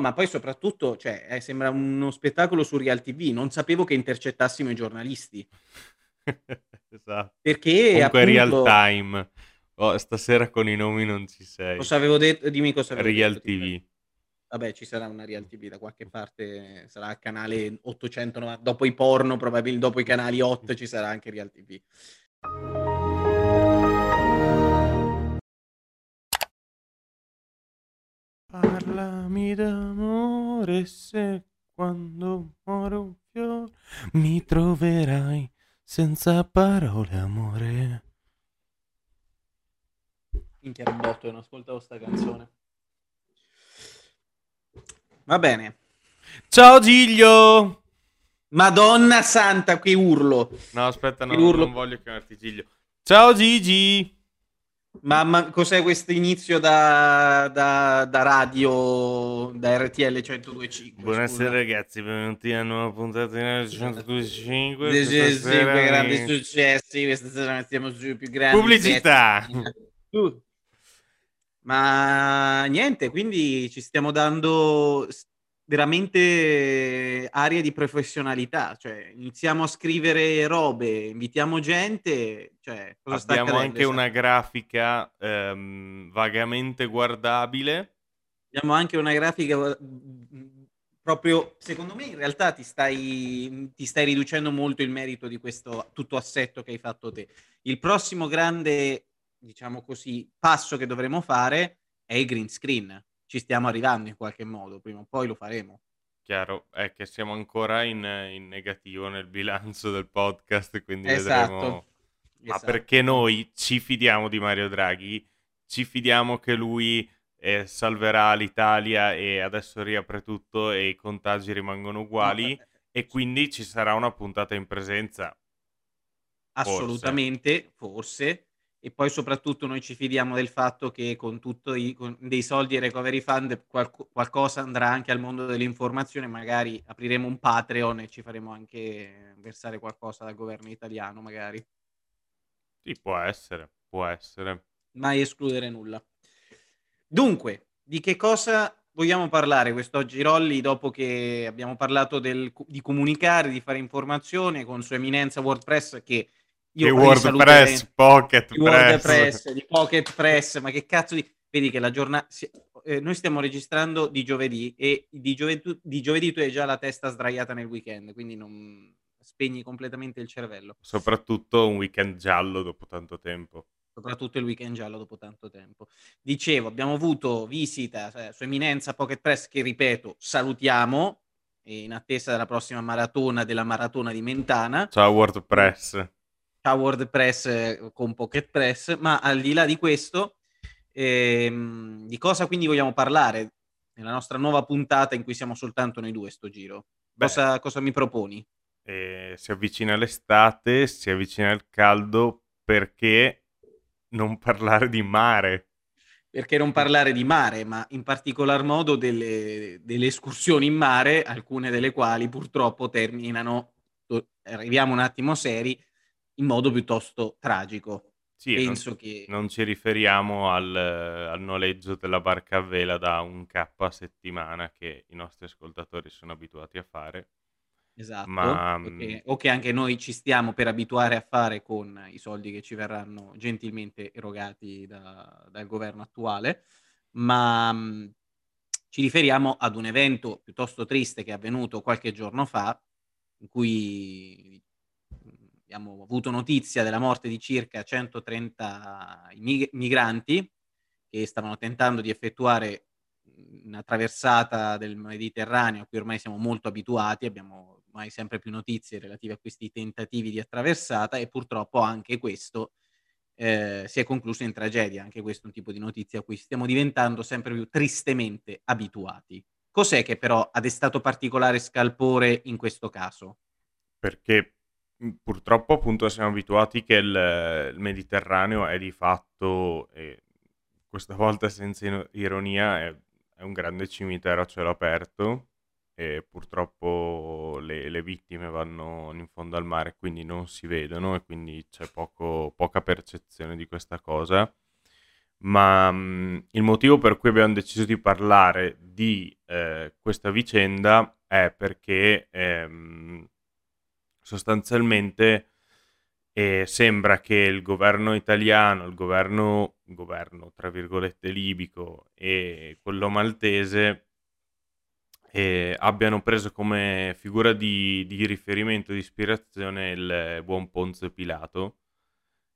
ma poi soprattutto, cioè, eh, sembra uno spettacolo su Real TV. Non sapevo che intercettassimo i giornalisti. esatto. Perché Comunque appunto... real time. Oh, stasera con i nomi non ci sei. Cosa avevo detto? Dimmi cosa avevo Real detto. TV. Vabbè, ci sarà una Real TV da qualche parte, sarà il canale 890, dopo i porno, probabilmente dopo i canali 8 ci sarà anche Real TV. Parlami d'amore se quando muore un fiore mi troverai senza parole amore. Minchia era un botto, non ascoltavo sta canzone. Va bene. Ciao Giglio! Madonna santa, che urlo. No, aspetta, no, Che urlo. non voglio chiamarti Giglio. Ciao Gigi! Mamma, cos'è questo inizio da, da, da radio, da RTL 102.5? Buonasera ragazzi, benvenuti a una nuova puntata di 125. Sì, sì, sì, Stasera quei mi- grandi successi, questa sera mettiamo giù i più grandi Pubblicità! Ma niente, quindi ci stiamo dando veramente aria di professionalità, cioè iniziamo a scrivere robe, invitiamo gente, cioè cosa Abbiamo anche una grafica ehm, vagamente guardabile. Abbiamo anche una grafica mm, proprio, secondo me in realtà ti stai, ti stai riducendo molto il merito di questo tutto assetto che hai fatto te. Il prossimo grande, diciamo così, passo che dovremo fare è il green screen. Ci stiamo arrivando in qualche modo, prima o poi lo faremo. Chiaro, è che siamo ancora in, in negativo nel bilancio del podcast, quindi Esatto. vedremo. Ma Esatto. perché noi ci fidiamo di Mario Draghi, ci fidiamo che lui eh, salverà l'Italia e adesso riapre tutto e i contagi rimangono uguali No, eh, e quindi ci sarà una puntata in presenza. Assolutamente, forse. E poi soprattutto noi ci fidiamo del fatto che con tutto i, con dei soldi e recovery fund qualco- qualcosa andrà anche al mondo dell'informazione, magari apriremo un Patreon e ci faremo anche versare qualcosa dal governo italiano, magari. Sì, può essere, può essere. Mai escludere nulla. Dunque, di che cosa vogliamo parlare quest'oggi, Rolli, dopo che abbiamo parlato del- di comunicare, di fare informazione con Sua Eminenza WordPress che io risaluterei- WordPress, Pocket di Press. WordPress, di Pocket Press, ma che cazzo di... Vedi che la giornata... noi stiamo registrando di giovedì e di giovedì, di giovedì tu hai già la testa sdraiata nel weekend, quindi non spegni completamente il cervello. Soprattutto un weekend giallo dopo tanto tempo. Soprattutto il weekend giallo dopo tanto tempo. Dicevo, abbiamo avuto visita, eh, Sua Eminenza Pocket Press, che ripeto, salutiamo, in attesa della prossima maratona, della maratona di Mentana. Ciao WordPress. Ciao WordPress eh, con Pocket Press, ma al di là di questo, ehm, di cosa quindi vogliamo parlare nella nostra nuova puntata in cui siamo soltanto noi due sto giro? Cosa, cosa mi proponi? Eh, si avvicina l'estate, si avvicina il caldo, perché non parlare di mare? Perché non parlare di mare, ma in particolar modo delle, delle escursioni in mare, alcune delle quali purtroppo terminano, arriviamo un attimo seri, in modo piuttosto tragico. Sì, non, Penso che... non ci riferiamo al, al noleggio della barca a vela da un K a settimana che i nostri ascoltatori sono abituati a fare. Esatto, Ma, o che, o che anche noi ci stiamo per abituare a fare con i soldi che ci verranno gentilmente erogati da- dal governo attuale, ma mh, ci riferiamo ad un evento piuttosto triste che è avvenuto qualche giorno fa, in cui abbiamo avuto notizia della morte di circa 130 mig- migranti che stavano tentando di effettuare una traversata del Mediterraneo a cui ormai siamo molto abituati, abbiamo ormai sempre più notizie relative a questi tentativi di attraversata e purtroppo anche questo eh, si è concluso in tragedia, anche questo è un tipo di notizia a cui stiamo diventando sempre più tristemente abituati. Cos'è che però ha destato particolare scalpore in questo caso? perché purtroppo appunto siamo abituati che il, il Mediterraneo è di fatto, e questa volta senza ironia, è, è un grande cimitero a cielo aperto e purtroppo le, le vittime vanno in fondo al mare, quindi non si vedono e quindi c'è poco- poca percezione di questa cosa. ma mh, il motivo per cui abbiamo deciso di parlare di eh, questa vicenda è perché ehm, sostanzialmente eh, sembra che il governo italiano, il governo, governo tra virgolette libico e quello maltese eh, abbiano preso come figura di, di, riferimento, di ispirazione il buon Ponzio Pilato.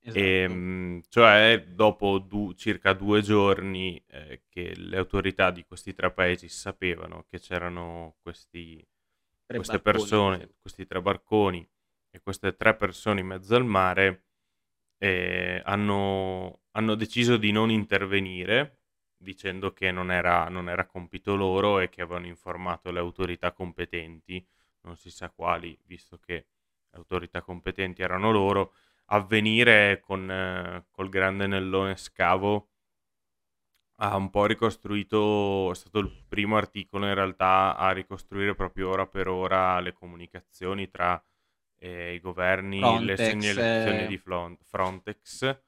Esatto. E, ehm, cioè, dopo du- circa due giorni eh, che le autorità di questi tre paesi sapevano che c'erano questi, queste barconi, persone, questi tre barconi e queste tre persone in mezzo al mare, eh, hanno, hanno deciso di non intervenire dicendo che non era, non era compito loro e che avevano informato le autorità competenti, non si sa quali, visto che le autorità competenti erano loro, avvenire con eh, col grande nellone scavo ha un po' ricostruito, è stato il primo articolo in realtà a ricostruire proprio ora per ora le comunicazioni tra eh, i governi, Frontex, le segnalazioni eh... di Frontex.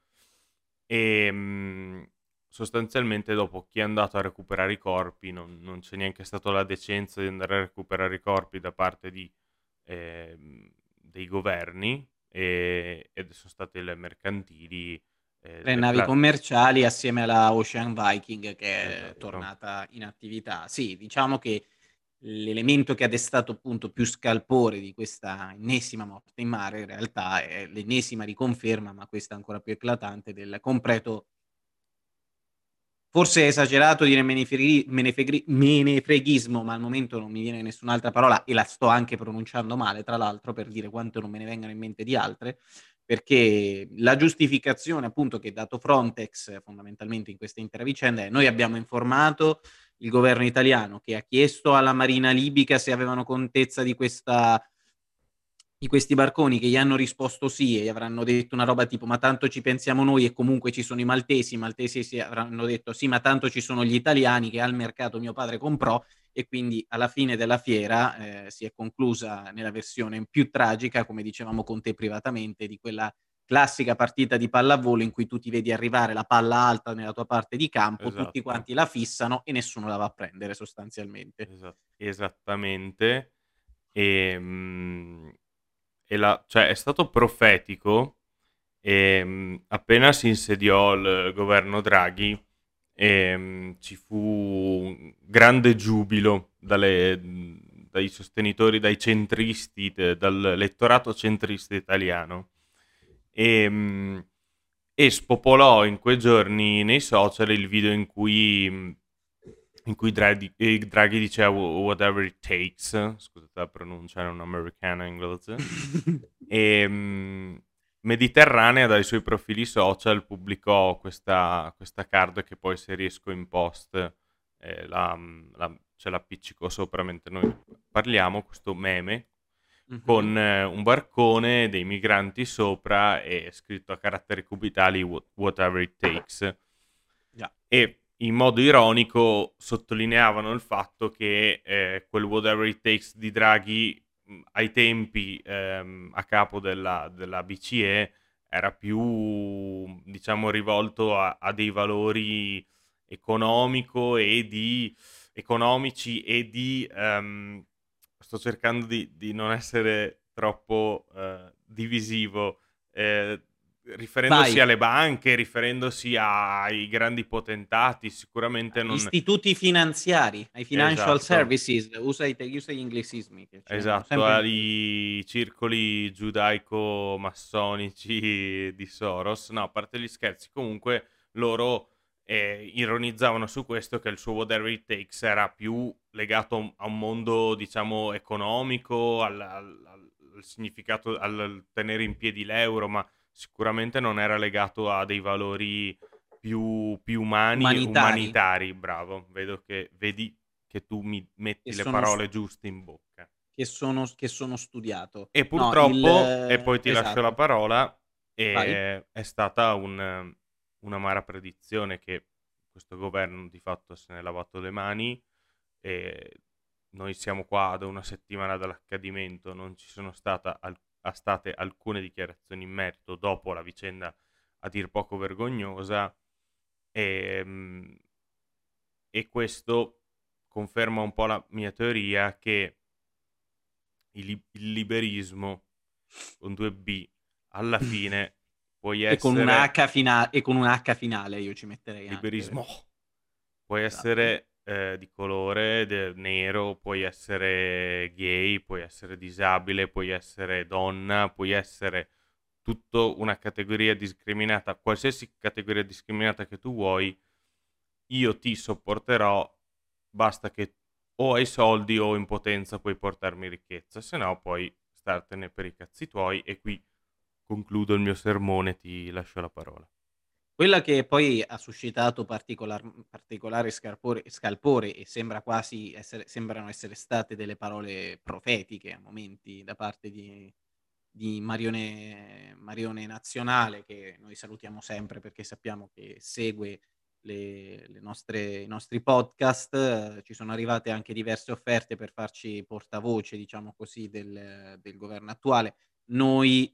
E mh, mm, sostanzialmente dopo chi è andato a recuperare i corpi non, non c'è neanche stata la decenza di andare a recuperare i corpi da parte di, eh, dei governi e, ed sono state le mercantili eh, tre navi cla- commerciali assieme alla Ocean Viking che è esatto. tornata in attività sì diciamo che l'elemento che ha destato appunto più scalpore di questa ennesima morte in mare in realtà è l'ennesima riconferma ma questa ancora più eclatante del completo forse è esagerato dire menefreghi, menefreghi, menefreghismo, ma al momento non mi viene nessun'altra parola e la sto anche pronunciando male, tra l'altro, per dire quanto non me ne vengano in mente di altre, perché la giustificazione appunto che ha dato Frontex fondamentalmente in questa intera vicenda è noi abbiamo informato il governo italiano che ha chiesto alla Marina libica se avevano contezza di questa di questi barconi che gli hanno risposto sì e gli avranno detto una roba tipo ma tanto ci pensiamo noi e comunque ci sono i maltesi, i maltesi si avranno detto sì ma tanto ci sono gli italiani che al mercato mio padre comprò e quindi alla fine della fiera eh, si è conclusa nella versione più tragica, come dicevamo con te privatamente, di quella classica partita di pallavolo in cui tu ti vedi arrivare la palla alta nella tua parte di campo, esatto. tutti quanti la fissano e nessuno la va a prendere sostanzialmente. Esat- esattamente. E, ehm, mh, e la, cioè, è stato profetico e, ehm, appena si insediò il governo Draghi e, ehm, ci fu un grande giubilo dalle, dai sostenitori, dai centristi, dall'elettorato centrista italiano. E, ehm, e spopolò in quei giorni nei social il video in cui in cui Draghi, eh, Draghi diceva whatever it takes, scusate la pronuncia, non americana inglese, e um, Mediterranea dai suoi profili social pubblicò questa, questa card che poi se riesco in post eh, la, la, ce l'appiccico sopra mentre noi parliamo, questo meme, mm-hmm. con eh, un barcone, dei migranti sopra e scritto a caratteri cubitali whatever it takes. Yeah. E in modo ironico sottolineavano il fatto che eh, quel whatever it takes di Draghi ai tempi ehm, a capo della, della, BCE era più diciamo rivolto a, a dei valori economico e di economici e di um, sto cercando di, di, non essere troppo uh, divisivo eh, riferendosi Vai. alle banche, riferendosi ai grandi potentati, sicuramente non... Istituti finanziari, ai financial esatto. services, usa, i, usa gli inglesismi. Esatto, sempre... ai circoli giudaico-massonici di Soros. No, a parte gli scherzi, comunque loro eh, ironizzavano su questo che il suo Whatever It Takes era più legato a un mondo, diciamo, economico, al, al, al significato, al tenere in piedi l'euro, ma sicuramente non era legato a dei valori più, più umani, umanitari. umanitari. Bravo, vedo che vedi che tu mi metti che le parole giuste in bocca. Che sono, che sono studiato. E purtroppo, no, il... e poi ti esatto. lascio la parola, e è stata un, un'amara predizione che questo governo di fatto se ne è lavato le mani e noi siamo qua da una settimana dall'accadimento, non ci sono stata alcuna state alcune dichiarazioni in merito dopo la vicenda a dir poco vergognosa E, ehm, e questo conferma un po' la mia teoria che il, il liberismo con due B alla fine puoi essere... E con un H, fina- e con un H finale io ci metterei liberismo. Anche. Puoi esatto. essere eh, di colore, de- nero, puoi essere gay, puoi essere disabile, puoi essere donna, puoi essere tutta una categoria discriminata, qualsiasi categoria discriminata che tu vuoi, io ti sopporterò, basta che o hai soldi o in potenza puoi portarmi ricchezza, se no puoi startene per i cazzi tuoi e qui concludo il mio sermone, ti lascio la parola. Quella che poi ha suscitato particolar particolare scalpore e sembra quasi essere sembrano essere state delle parole profetiche a momenti da parte di di Marione Marione Nazionale, che noi salutiamo sempre perché sappiamo che segue le le nostre i nostri podcast. Ci sono arrivate anche diverse offerte per farci portavoce, diciamo così, del del governo attuale. Noi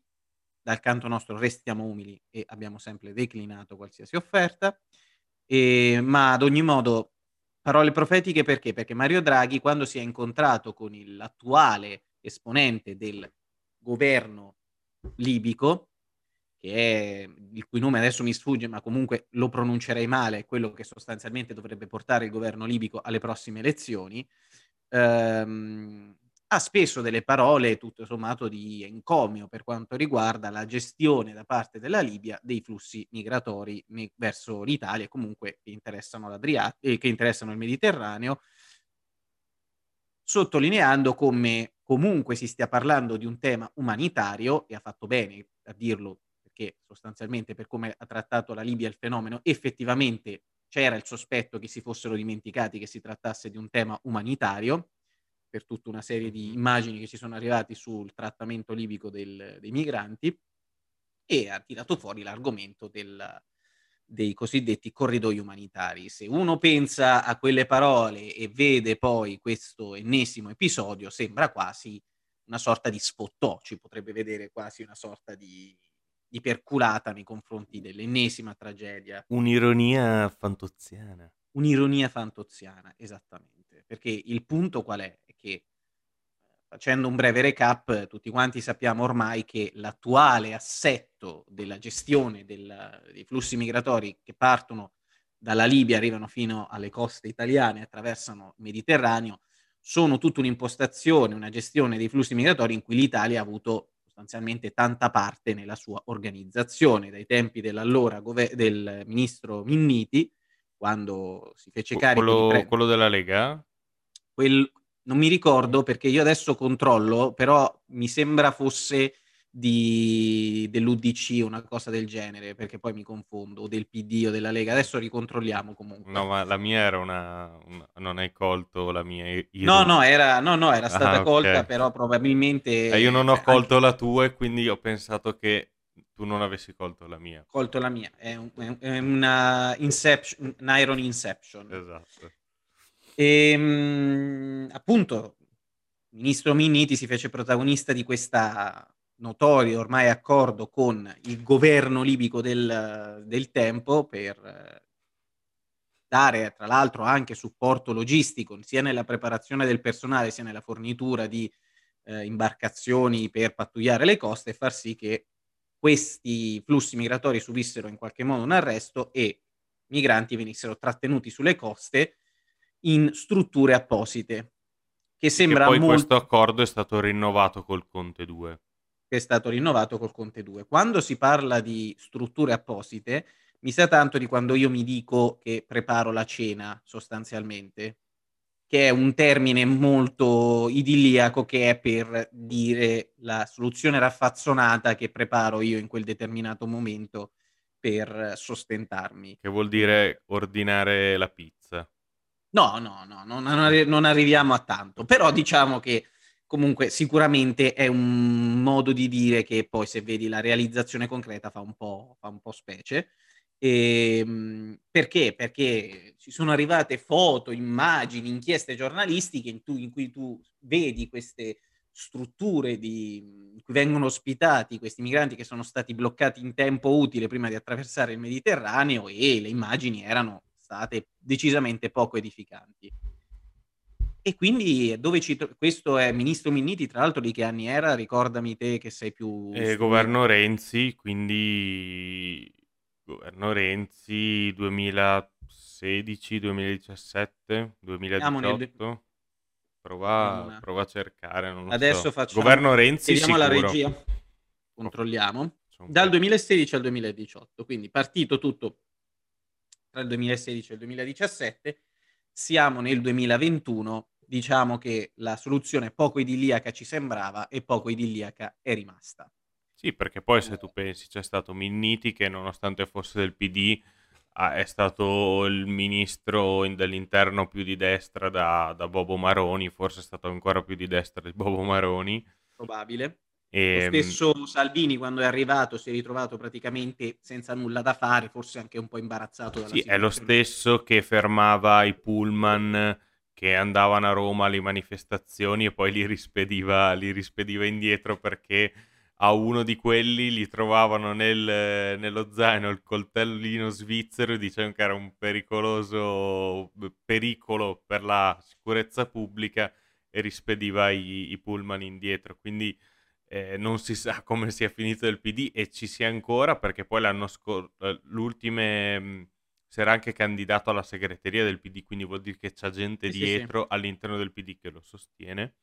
dal canto nostro restiamo umili e abbiamo sempre declinato qualsiasi offerta. E, ma ad ogni modo, parole profetiche perché? Perché Mario Draghi, quando si è incontrato con l'attuale esponente del governo libico, che è, il cui nome adesso mi sfugge, ma comunque lo pronuncerei male, quello che sostanzialmente dovrebbe portare il governo libico alle prossime elezioni, ehm, ha speso delle parole tutto sommato di encomio per quanto riguarda la gestione da parte della Libia dei flussi migratori mi- verso l'Italia, comunque che interessano, eh, che interessano il Mediterraneo, sottolineando come comunque si stia parlando di un tema umanitario, e ha fatto bene a dirlo, perché sostanzialmente per come ha trattato la Libia il fenomeno, effettivamente c'era il sospetto che si fossero dimenticati che si trattasse di un tema umanitario, per tutta una serie di immagini che ci sono arrivati sul trattamento libico del, dei migranti e ha tirato fuori l'argomento del, dei cosiddetti corridoi umanitari. Se uno pensa a quelle parole e vede poi questo ennesimo episodio, sembra quasi una sorta di spottò, ci potrebbe vedere quasi una sorta di, di perculata nei confronti dell'ennesima tragedia. Un'ironia fantoziana. Un'ironia fantoziana, esattamente. Perché il punto qual è? Che facendo un breve recap, tutti quanti sappiamo ormai che l'attuale assetto della gestione del, dei flussi migratori che partono dalla Libia, arrivano fino alle coste italiane, attraversano il Mediterraneo, sono tutta un'impostazione, una gestione dei flussi migratori in cui l'Italia ha avuto sostanzialmente tanta parte nella sua organizzazione, dai tempi dell'allora gove- del ministro Minniti, quando si fece carico quello, quello della Lega? Quel, non mi ricordo perché io adesso controllo, però mi sembra fosse di, dell'UDC, una cosa del genere, perché poi mi confondo, o del PD o della Lega. Adesso ricontrolliamo comunque. No, ma la mia era una... una non hai colto la mia... No, no, era, no, no, era stata ah, colta, okay. però probabilmente... Eh, io non ho colto anche... la tua e quindi ho pensato che tu non avessi colto la mia. Colto la mia, è, un, è una inception, un Iron Inception. Esatto. E, ehm, appunto, il ministro Minniti si fece protagonista di questa notorio ormai accordo con il governo libico del, del tempo per dare tra l'altro anche supporto logistico sia nella preparazione del personale sia nella fornitura di eh, imbarcazioni per pattugliare le coste e far sì che questi flussi migratori subissero in qualche modo un arresto e migranti venissero trattenuti sulle coste in strutture apposite. Che sembra e poi molto... questo accordo è stato rinnovato col Conte 2. Che è stato rinnovato col Conte 2. Quando si parla di strutture apposite, mi sa tanto di quando io mi dico che preparo la cena, sostanzialmente, che è un termine molto idilliaco che è per dire la soluzione raffazzonata che preparo io in quel determinato momento per sostentarmi. Che vuol dire ordinare la pizza. No, no, no, non, arri- non arriviamo a tanto, però diciamo che comunque sicuramente è un modo di dire che poi se vedi la realizzazione concreta fa un po', fa un po specie. E, ehm, perché? Perché ci sono arrivate foto, immagini, inchieste giornalistiche in, tu, in cui tu vedi queste strutture di, in cui vengono ospitati questi migranti che sono stati bloccati in tempo utile prima di attraversare il Mediterraneo e le immagini erano state decisamente poco edificanti. E quindi dove ci tro- questo è Ministro Minniti, tra l'altro di che anni era? Ricordami te che sei più... Eh, governo Renzi, quindi governo Renzi 2016, 2017, 2018. Prova, prova a cercare, non lo Adesso so. facciamo... Governo Renzi Vediamo la regia. Controlliamo. Dal 2016 al 2018, quindi partito tutto tra il 2016 e il 2017, siamo nel 2021, diciamo che la soluzione poco idilliaca ci sembrava e poco idilliaca è rimasta. Sì, perché poi se tu pensi c'è stato Minniti che nonostante fosse del PD è stato il ministro dell'interno più di destra da, da, Bobo Maroni, forse è stato ancora più di destra di Bobo Maroni. Probabile. E... Lo ehm, stesso Salvini quando è arrivato si è ritrovato praticamente senza nulla da fare, forse anche un po' imbarazzato. Dalla sì, è lo stesso che fermava i pullman che andavano a Roma alle manifestazioni e poi li rispediva, li rispediva indietro perché a uno di quelli gli trovavano nel, nello zaino il coltellino svizzero e dicevano che era un pericoloso pericolo per la sicurezza pubblica e rispediva i, i pullman indietro. Quindi eh, non si sa come sia finito il PD e ci sia ancora perché poi l'anno scorso, eh, l'ultime mm, si era anche candidato alla segreteria del PD, quindi vuol dire che c'è gente sì, dietro sì, sì. all'interno del PD che lo sostiene.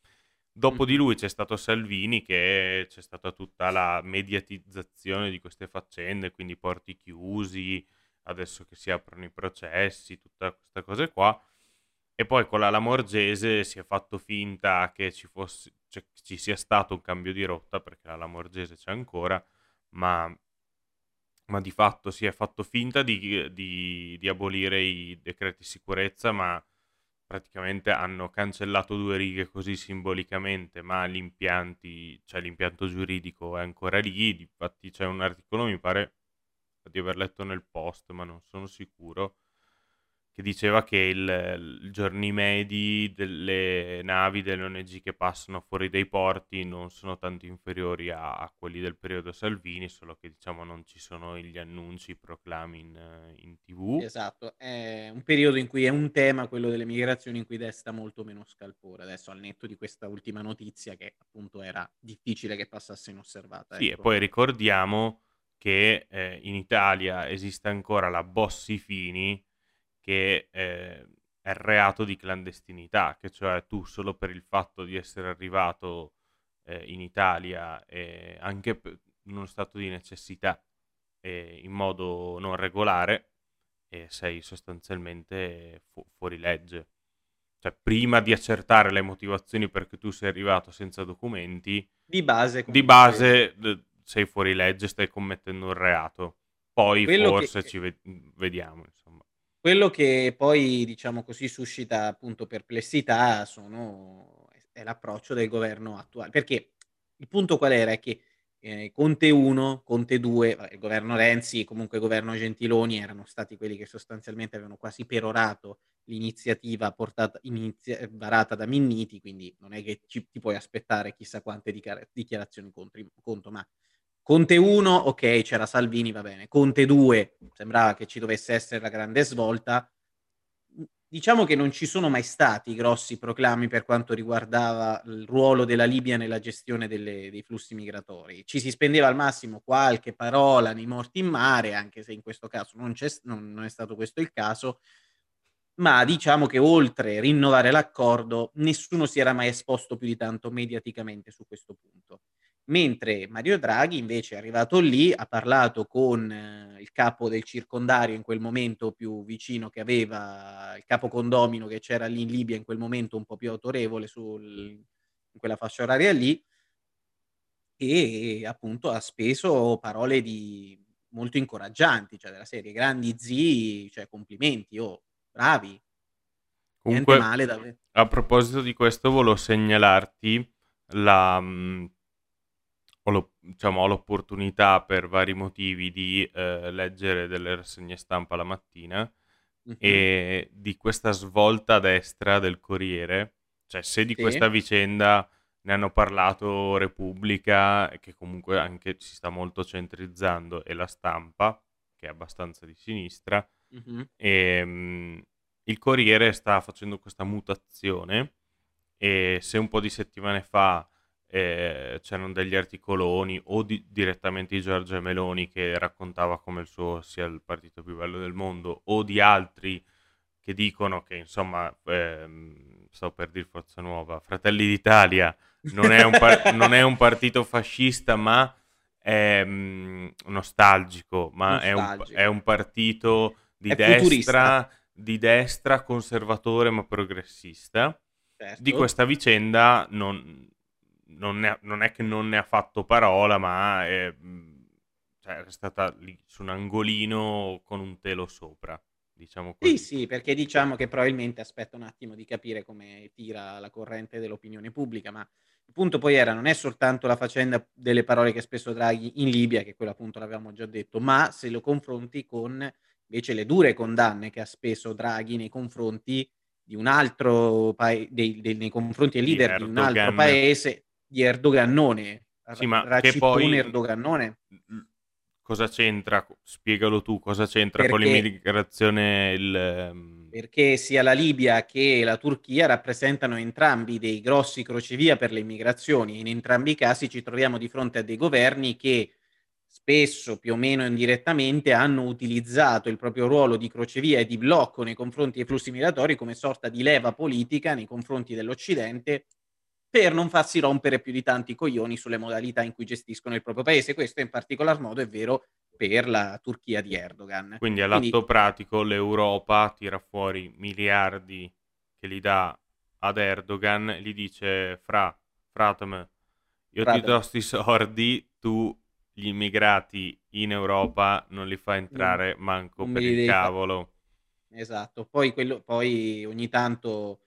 Dopo di lui c'è stato Salvini che c'è stata tutta la mediatizzazione di queste faccende, quindi porti chiusi, adesso che si aprono i processi, tutta questa cosa qua. E poi con la Lamorgese si è fatto finta che ci, fosse, cioè, ci sia stato un cambio di rotta, perché la Lamorgese c'è ancora, ma, ma di fatto si è fatto finta di, di, di abolire i decreti sicurezza, ma praticamente hanno cancellato due righe così simbolicamente, ma cioè l'impianto giuridico è ancora lì, infatti c'è un articolo, mi pare di aver letto nel post, ma non sono sicuro, che diceva che il, il giorni medi delle navi delle ONG che passano fuori dai porti non sono tanto inferiori a, a, quelli del periodo Salvini, solo che diciamo non ci sono gli annunci, i proclami in, in tv. Esatto, è un periodo in cui è un tema, quello delle migrazioni, in cui desta molto meno scalpore. Adesso al netto di questa ultima notizia che appunto era difficile che passasse inosservata. Sì, ecco. e poi ricordiamo che eh, in Italia esiste ancora la Bossi Fini, che eh, è il reato di clandestinità, che cioè tu solo per il fatto di essere arrivato eh, in Italia, eh, anche in uno stato di necessità, in modo non regolare, sei sostanzialmente fu- fuori legge. Cioè, prima di accertare le motivazioni perché tu sei arrivato senza documenti, di base, di base sei fuori legge, stai commettendo un reato. Poi Quello forse che... ci ve- vediamo, insomma. Quello che poi, diciamo così, suscita appunto perplessità sono, è l'approccio del governo attuale. Perché il punto qual era? È che eh, Conte 1, Conte 2, il governo Renzi e comunque il governo Gentiloni erano stati quelli che sostanzialmente avevano quasi perorato l'iniziativa portata, inizia, varata da Minniti, quindi non è che ci, ti puoi aspettare chissà quante dichiarazioni contro, conto, ma Conte 1, ok, c'era Salvini, va bene. Conte 2, sembrava che ci dovesse essere la grande svolta. Diciamo che non ci sono mai stati grossi proclami per quanto riguardava il ruolo della Libia nella gestione delle, dei flussi migratori. Ci si spendeva al massimo qualche parola nei morti in mare, anche se in questo caso non, non, non è stato questo il caso. Ma diciamo che oltre a rinnovare l'accordo, nessuno si era mai esposto più di tanto mediaticamente su questo punto mentre Mario Draghi invece è arrivato lì, ha parlato con eh, il capo del circondario in quel momento più vicino che aveva, il capo condomino che c'era lì in Libia in quel momento un po' più autorevole sul, in quella fascia oraria lì, e appunto ha speso parole di, molto incoraggianti, cioè della serie grandi zii, cioè complimenti, oh, bravi. Comunque, male da... a proposito di questo, volevo segnalarti la, mm, ho, lo, diciamo, ho l'opportunità per vari motivi di eh, leggere delle rassegne stampa la mattina mm-hmm. e di questa svolta a destra del Corriere, cioè se di sì. questa vicenda ne hanno parlato Repubblica, che comunque anche si sta molto centrizzando, e la stampa, che è abbastanza di sinistra. Mm-hmm. E, um, il Corriere sta facendo questa mutazione e se un po' di settimane fa eh, c'erano degli articoloni o di, direttamente di Giorgia Meloni che raccontava come il suo sia il partito più bello del mondo o di altri che dicono che insomma ehm, sto per dire Forza Nuova Fratelli d'Italia non è un, par- non è un partito fascista ma è um, nostalgico ma nostalgico. È, un, è, un, partito di destra, di destra conservatore ma progressista certo. di questa vicenda non, non, è, non, è, che non ne ha fatto parola, ma è, cioè, è stata lì su un angolino con un telo sopra. Diciamo così. Sì, sì, perché diciamo che probabilmente aspetta un attimo di capire come tira la corrente dell'opinione pubblica, ma il punto poi era non è soltanto la faccenda delle parole che ha spesso Draghi in Libia, che quello appunto l'avevamo già detto, ma se lo confronti con invece le dure condanne che ha speso Draghi nei confronti di un altro paese, nei confronti del leader di, di un altro paese, di Erdogannone. Sì, ma che poi... Erdogannone. Cosa c'entra? Spiegalo tu, cosa c'entra perché, con l'immigrazione? Il... Ehm, perché sia la Libia che la Turchia rappresentano entrambi dei grossi crocevia per le immigrazioni. In entrambi i casi ci troviamo di fronte a dei governi che spesso, più o meno indirettamente, hanno utilizzato il proprio ruolo di crocevia e di blocco nei confronti dei flussi migratori come sorta di leva politica nei confronti dell'Occidente per non farsi rompere più di tanti coglioni sulle modalità in cui gestiscono il proprio paese. Questo in particolar modo è vero per la Turchia di Erdogan. Quindi all'atto Quindi... pratico l'Europa tira fuori miliardi che li dà ad Erdogan gli dice fra, fratem, io Fratem. ti do sti soldi, tu gli immigrati in Europa non li fai entrare manco per il cavolo. Esatto, poi, quello, poi ogni tanto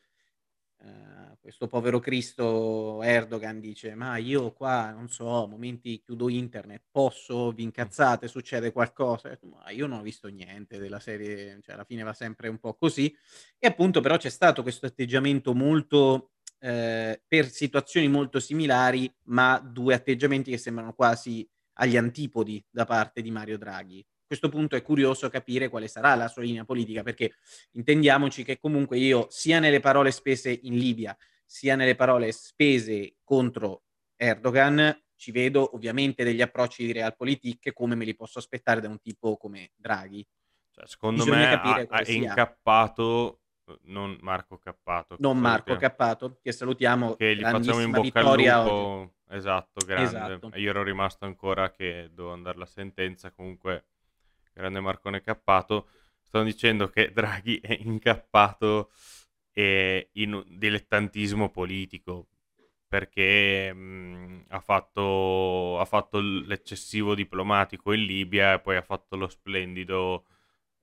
eh, questo povero Cristo Erdogan dice ma io qua non so momenti chiudo internet posso vi incazzate succede qualcosa? Ma io non ho visto niente della serie cioè alla fine va sempre un po' così. E appunto però c'è stato questo atteggiamento molto eh, per situazioni molto similari ma due atteggiamenti che sembrano quasi agli antipodi da parte di Mario Draghi. Questo punto è curioso capire quale sarà la sua linea politica, perché intendiamoci che comunque io, sia nelle parole spese in Libia, sia nelle parole spese contro Erdogan, ci vedo ovviamente degli approcci di realpolitik come me li posso aspettare da un tipo come Draghi. Cioè, secondo Bisogna me ha, è incappato non Marco Cappato. Non Marco Cappato, che salutiamo. Che gli facciamo in bocca al lupo. Esatto, grande. Esatto. Io ero rimasto ancora che devo andare alla sentenza, comunque grande Marcone Cappato, stanno dicendo che Draghi è incappato eh, in un dilettantismo politico perché mh, ha, fatto, ha, fatto, l'eccessivo diplomatico in Libia e poi ha fatto lo splendido,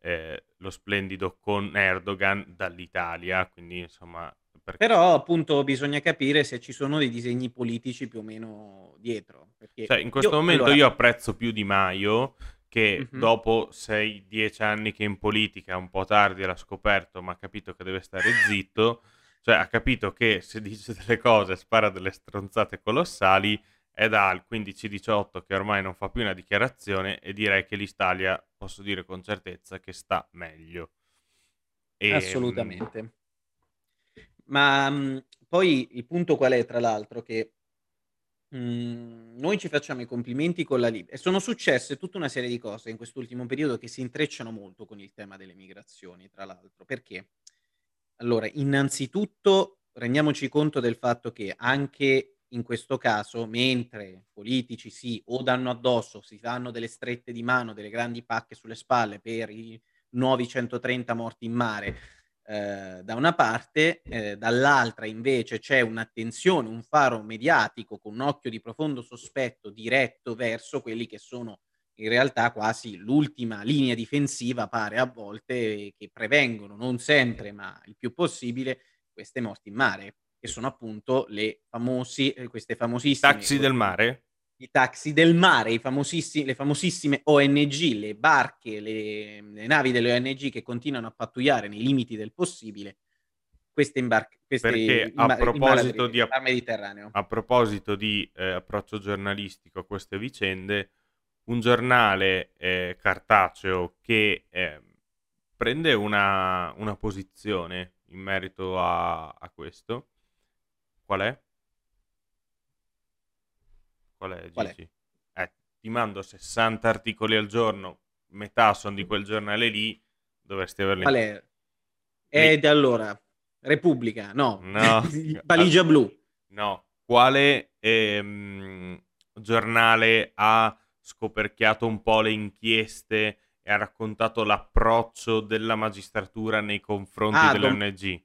eh, lo splendido con Erdogan dall'Italia, quindi insomma... Perché... Però appunto bisogna capire se ci sono dei disegni politici più o meno dietro. Cioè, in questo io, momento allora... io apprezzo più Di Maio che mm-hmm. dopo 6-10 anni che in politica, un po' tardi l'ha scoperto, ma ha capito che deve stare zitto, cioè ha capito che se dice delle cose, spara delle stronzate colossali, è dal 15-18 che ormai non fa più una dichiarazione e direi che l'Italia, posso dire con certezza, che sta meglio. E, Assolutamente. Ma mh, poi il punto qual è, tra l'altro, che Mhmm, noi ci facciamo i complimenti con la Libia sono successe tutta una serie di cose in quest'ultimo periodo che si intrecciano molto con il tema delle migrazioni, tra l'altro. Perché? Allora, innanzitutto rendiamoci conto del fatto che anche in questo caso, mentre politici si o danno addosso, si danno delle strette di mano, delle grandi pacche sulle spalle per i nuovi 130 morti in mare, eh, da una parte, eh, dall'altra invece c'è un'attenzione, un faro mediatico con un occhio di profondo sospetto diretto verso quelli che sono in realtà quasi l'ultima linea difensiva, pare a volte, che prevengono, non sempre, ma il più possibile, queste morti in mare, che sono appunto le famosi, eh, queste famosissime... Taxi del mare? I taxi del mare, le famosissime ONG, le barche, le, le navi delle ONG che continuano a pattugliare nei limiti del possibile queste imbarcazioni. Perché a proposito, di, Mediterraneo. a proposito di eh, approccio giornalistico a queste vicende, un giornale eh, cartaceo che eh, prende una, una, posizione in merito a, a, questo, qual è? Qual è, Qual è? Eh, ti mando 60 articoli al giorno, metà sono di quel giornale lì, dovresti averli... Qual è? Ed allora, Repubblica, no. no. Valigia blu. No. Quale ehm, giornale ha scoperchiato un po' le inchieste e ha raccontato l'approccio della magistratura nei confronti ah, delle dom- ONG?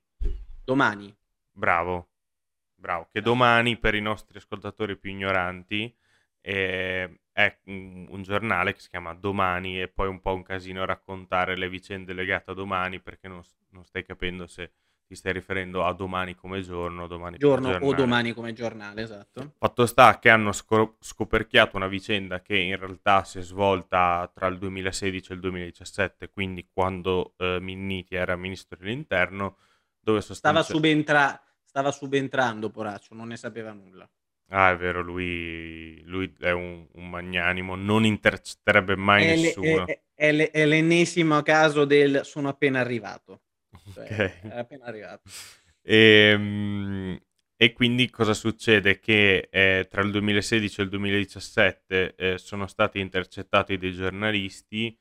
Domani. Bravo. Bravo. Che domani, per i nostri ascoltatori più ignoranti, eh, è un, un, giornale che si chiama Domani e poi un po' un casino raccontare le vicende legate a domani perché non, non stai capendo se ti stai riferendo a domani come giorno, domani giorno come o domani come giornale, esatto. Fatto sta che hanno scoperchiato una vicenda che in realtà si è svolta tra il 2016 e il 2017, quindi quando eh, Minniti era ministro dell'interno, dove sostanzialmente... Stava, subentra- stava subentrando, poraccio, non ne sapeva nulla. Ah, è vero, lui, lui è un, un, magnanimo, non intercetterebbe mai è nessuno. È, è, è, l'ennesimo caso del sono appena arrivato. Cioè, okay. Era appena arrivato. E, ehm, e, quindi cosa succede? Che eh, tra il 2016 e il 2017 eh, sono stati intercettati dei giornalisti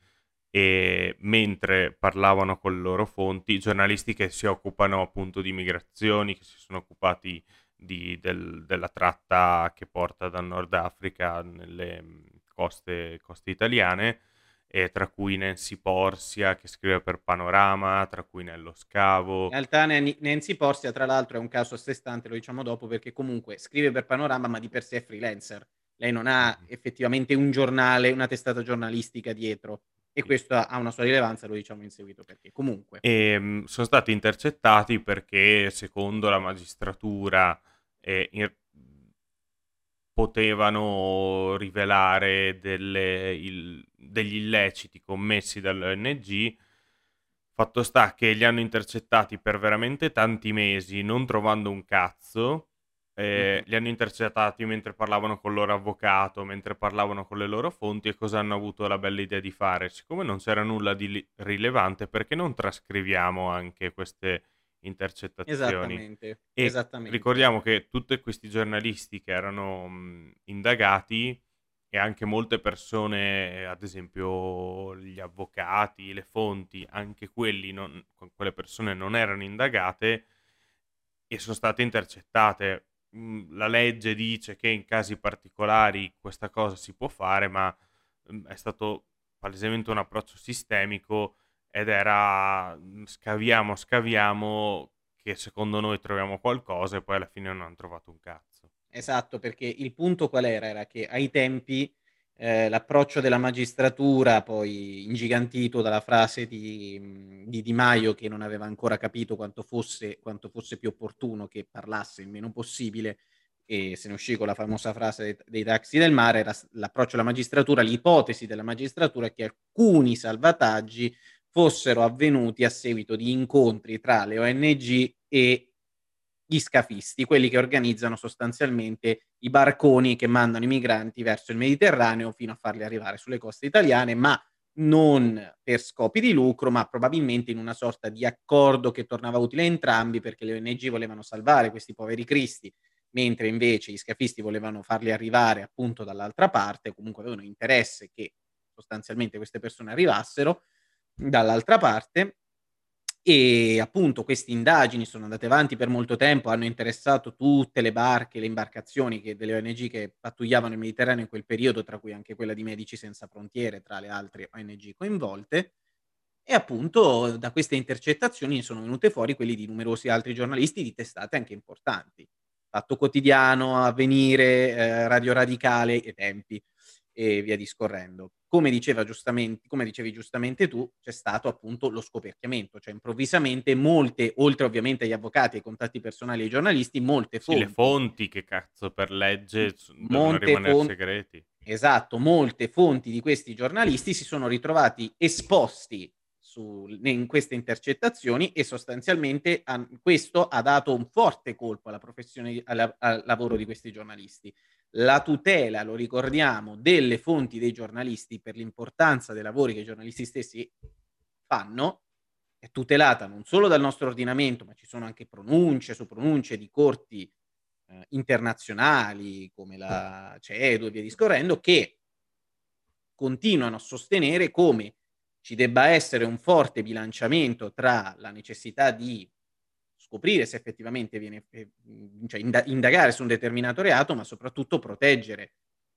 e mentre parlavano con le loro fonti, giornalisti che si occupano appunto di migrazioni, che si sono occupati di, del, della tratta che porta dal Nord Africa nelle mm, coste, coste italiane, e tra cui Nancy Porsia che scrive per Panorama, tra cui Nello Scavo. In realtà Nancy Porsia tra l'altro è un caso a sé stante, lo diciamo dopo, perché comunque scrive per Panorama ma di per sé è freelancer. Lei non ha mm-hmm. effettivamente un giornale, una testata giornalistica dietro e questo ha una sua rilevanza, lo diciamo in seguito perché comunque. E, um, sono stati intercettati perché secondo la magistratura eh, in, potevano rivelare delle, il, degli illeciti commessi dall'ONG. Fatto sta che li hanno intercettati per veramente tanti mesi, non trovando un cazzo. Eh, mm-hmm. Li hanno intercettati mentre parlavano con il loro avvocato, mentre parlavano con le loro fonti e cosa hanno avuto la bella idea di fare? Siccome non c'era nulla di li- rilevante, perché non trascriviamo anche queste intercettazioni. Esattamente, e esattamente. ricordiamo che tutti questi giornalisti che erano mh, indagati e anche molte persone, ad esempio gli avvocati, le fonti, anche quelli non, quelle persone non erano indagate e sono state intercettate. La legge dice che in casi particolari questa cosa si può fare, ma è stato palesemente un approccio sistemico ed era mhmm, scaviamo, scaviamo, che secondo noi troviamo qualcosa e poi alla fine non hanno trovato un cazzo. Esatto, perché il punto qual era? Era che ai tempi eh, l'approccio della magistratura, poi ingigantito dalla frase di, di, Di Maio che non aveva ancora capito quanto fosse, quanto fosse più opportuno che parlasse il meno possibile, e se ne uscì con la famosa frase dei, dei taxi del mare, era l'approccio della magistratura, l'ipotesi della magistratura che alcuni salvataggi fossero avvenuti a seguito di incontri tra le ONG e gli scafisti, quelli che organizzano sostanzialmente i barconi che mandano i migranti verso il Mediterraneo fino a farli arrivare sulle coste italiane, ma non per scopi di lucro, ma probabilmente in una sorta di accordo che tornava utile a entrambi perché le ONG volevano salvare questi poveri cristi, mentre invece gli scafisti volevano farli arrivare appunto dall'altra parte, comunque avevano interesse che sostanzialmente queste persone arrivassero dall'altra parte e appunto queste indagini sono andate avanti per molto tempo, hanno interessato tutte le barche, le imbarcazioni che, delle ONG che pattugliavano il Mediterraneo in quel periodo, tra cui anche quella di Medici Senza Frontiere, tra le altre ONG coinvolte. E appunto da queste intercettazioni sono venute fuori quelli di numerosi altri giornalisti di testate anche importanti. Fatto Quotidiano, Avvenire, eh, Radio Radicale e Tempi e via discorrendo. Come, diceva giustamente, come dicevi giustamente tu, c'è stato appunto lo scoperchiamento, cioè improvvisamente molte, oltre ovviamente agli avvocati, ai contatti personali ai giornalisti, molte fonti. Sì, le fonti che cazzo per legge devono rimanere font- segreti. Esatto, molte fonti di questi giornalisti si sono ritrovati esposti su, in queste intercettazioni e sostanzialmente questo ha dato un forte colpo alla professione, alla, al lavoro di questi giornalisti. La tutela, lo ricordiamo, delle fonti dei giornalisti per l'importanza dei lavori che i giornalisti stessi fanno è tutelata non solo dal nostro ordinamento, ma ci sono anche pronunce su pronunce di corti eh, internazionali come la CEDU e via discorrendo, che continuano a sostenere come ci debba essere un forte bilanciamento tra la necessità di scoprire se effettivamente viene, eh, cioè indagare su un determinato reato, ma soprattutto proteggere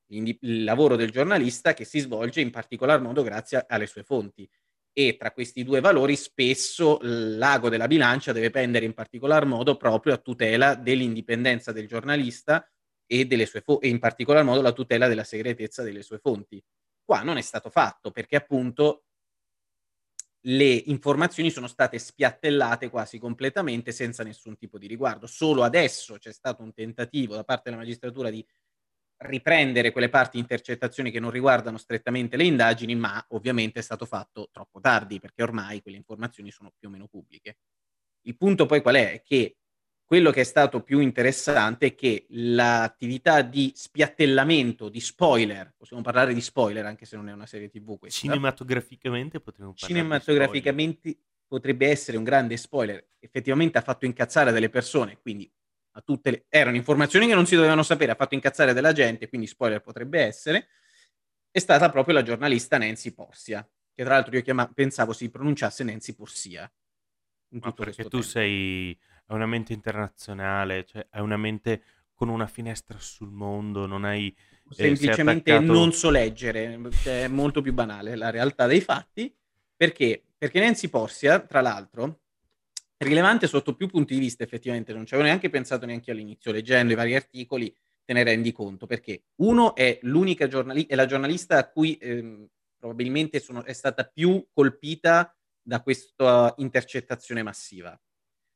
il lavoro del giornalista che si svolge in particolar modo grazie alle sue fonti. E tra questi due valori spesso l'ago della bilancia deve pendere in particolar modo proprio a tutela dell'indipendenza del giornalista e, delle sue fo- e in particolar modo la tutela della segretezza delle sue fonti. Qua non è stato fatto perché appunto le informazioni sono state spiattellate quasi completamente senza nessun tipo di riguardo. Solo adesso c'è stato un tentativo da parte della magistratura di riprendere quelle parti intercettazioni che non riguardano strettamente le indagini, ma ovviamente è stato fatto troppo tardi perché ormai quelle informazioni sono più o meno pubbliche. Il punto poi qual? È che quello che è stato più interessante è che l'attività di spiattellamento, di spoiler, possiamo parlare di spoiler anche se non è una serie tv questa. Cinematograficamente potremmo parlare Cinematograficamente potrebbe essere un grande spoiler. Effettivamente ha fatto incazzare delle persone, quindi a tutte le... erano informazioni che non si dovevano sapere, ha fatto incazzare della gente, quindi spoiler potrebbe essere. È stata proprio la giornalista Nancy Porsia, che tra l'altro io chiama... pensavo si pronunciasse Nancy Porsia. Ma perché tu tempo. sei è una mente internazionale, cioè è una mente con una finestra sul mondo, non hai... Eh, Semplicemente attaccato... non so leggere, cioè è molto più banale la realtà dei fatti, perché? Perché Nancy Porsia, tra l'altro, è rilevante sotto più punti di vista effettivamente, non ci avevo neanche pensato neanche all'inizio, leggendo i vari articoli te ne rendi conto, perché uno è l'unica giornalista, è la giornalista a cui ehm, probabilmente sono, è stata più colpita da questa intercettazione massiva.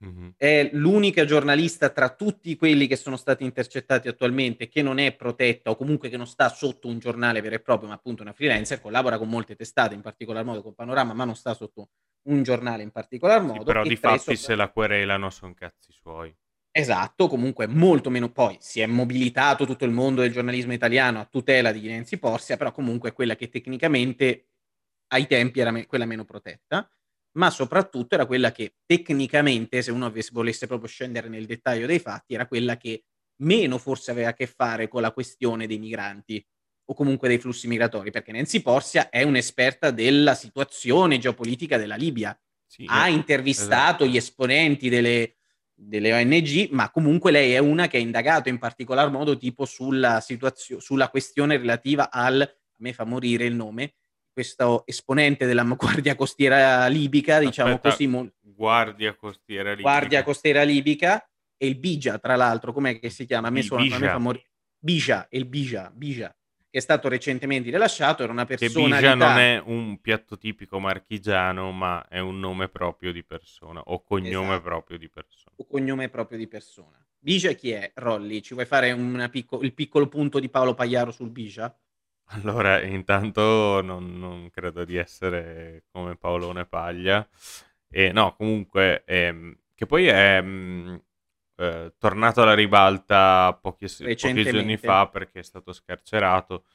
Mm-hmm. È l'unica giornalista tra tutti quelli che sono stati intercettati attualmente che non è protetta o comunque che non sta sotto un giornale vero e proprio, ma appunto una freelancer, collabora con molte testate, in particolar modo con Panorama, ma non sta sotto un giornale in particolar modo. Sì, però di fatti sopra... se la querelano sono cazzi suoi. Esatto, comunque molto meno. Poi si è mobilitato tutto il mondo del giornalismo italiano a tutela di Nancy Porsia, però comunque è quella che tecnicamente ai tempi era me- quella meno protetta ma soprattutto era quella che tecnicamente, se uno volesse proprio scendere nel dettaglio dei fatti, era quella che meno forse aveva a che fare con la questione dei migranti o comunque dei flussi migratori, perché Nancy Porsia è un'esperta della situazione geopolitica della Libia. Sì, ha eh, intervistato esatto. gli esponenti delle, delle, ONG, ma comunque lei è una che ha indagato in particolar modo tipo sulla, situazio- sulla questione relativa al, a me fa morire il nome, questo esponente della Guardia Costiera Libica, diciamo Aspetta, così. Mo- Guardia Costiera Libica. Guardia Costiera Libica e il Bija, tra l'altro, com'è che si chiama? A me, suona, a me fa morire. Bija, il Bija, Bija, che è stato recentemente rilasciato, era una persona... Che Bija non è un piatto tipico marchigiano, ma è un nome proprio di persona, o cognome esatto. proprio di persona. O cognome proprio di persona. Bija chi è, Rolli? Ci vuoi fare picco- il piccolo punto di Paolo Pagliaro sul Bija? Allora, intanto non, non credo di essere come Paolone Paglia. E no, comunque, ehm, che poi è mh, mm, eh, tornato alla ribalta pochi, pochi giorni fa perché è stato scarcerato.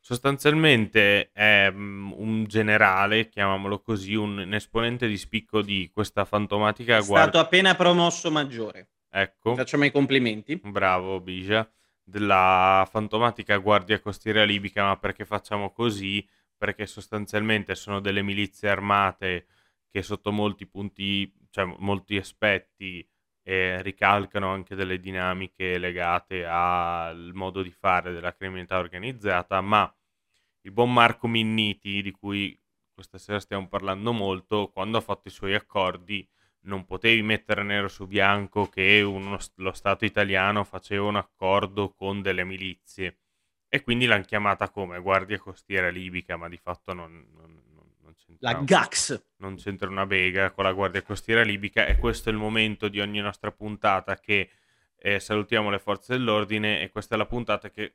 Sostanzialmente è mh, un generale, chiamiamolo così, un, un esponente di spicco di questa fantomatica È guardia. stato appena promosso maggiore. Ecco, Facciamo i complimenti. bravo Bija della fantomatica guardia costiera libica, ma perché facciamo così? Perché sostanzialmente sono delle milizie armate che sotto molti punti, cioè molti aspetti, eh, ricalcano anche delle dinamiche legate al modo di fare della criminalità organizzata, ma il buon Marco Minniti, di cui questa sera stiamo parlando molto, quando ha fatto i suoi accordi non potevi mettere nero su bianco che uno, lo Stato italiano faceva un accordo con delle milizie. E quindi l'hanno chiamata come? Guardia Costiera Libica, ma di fatto non, non, non c'entra, la GAX. non c'entra una bega con la Guardia Costiera Libica. E questo è il momento di ogni nostra puntata che eh, salutiamo le forze dell'ordine e questa è la puntata che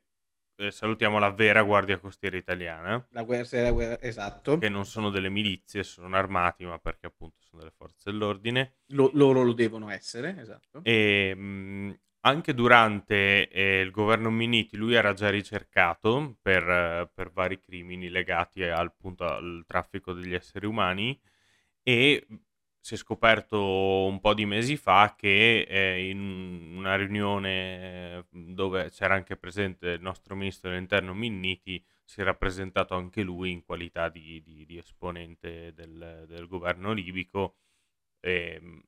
eh, salutiamo la vera Guardia Costiera Italiana. La guerra, esatto. Che non sono delle milizie, sono armati, ma perché appunto sono delle forze dell'ordine. Lo, loro lo devono essere, esatto. E mh, anche durante eh, il governo Minniti lui era già ricercato per, per vari crimini legati al, appunto, al traffico degli esseri umani e si è scoperto un po' di mesi fa che eh, in una riunione dove c'era anche presente il nostro ministro dell'interno Minniti si è rappresentato anche lui in qualità di, di, di esponente del, del, governo libico e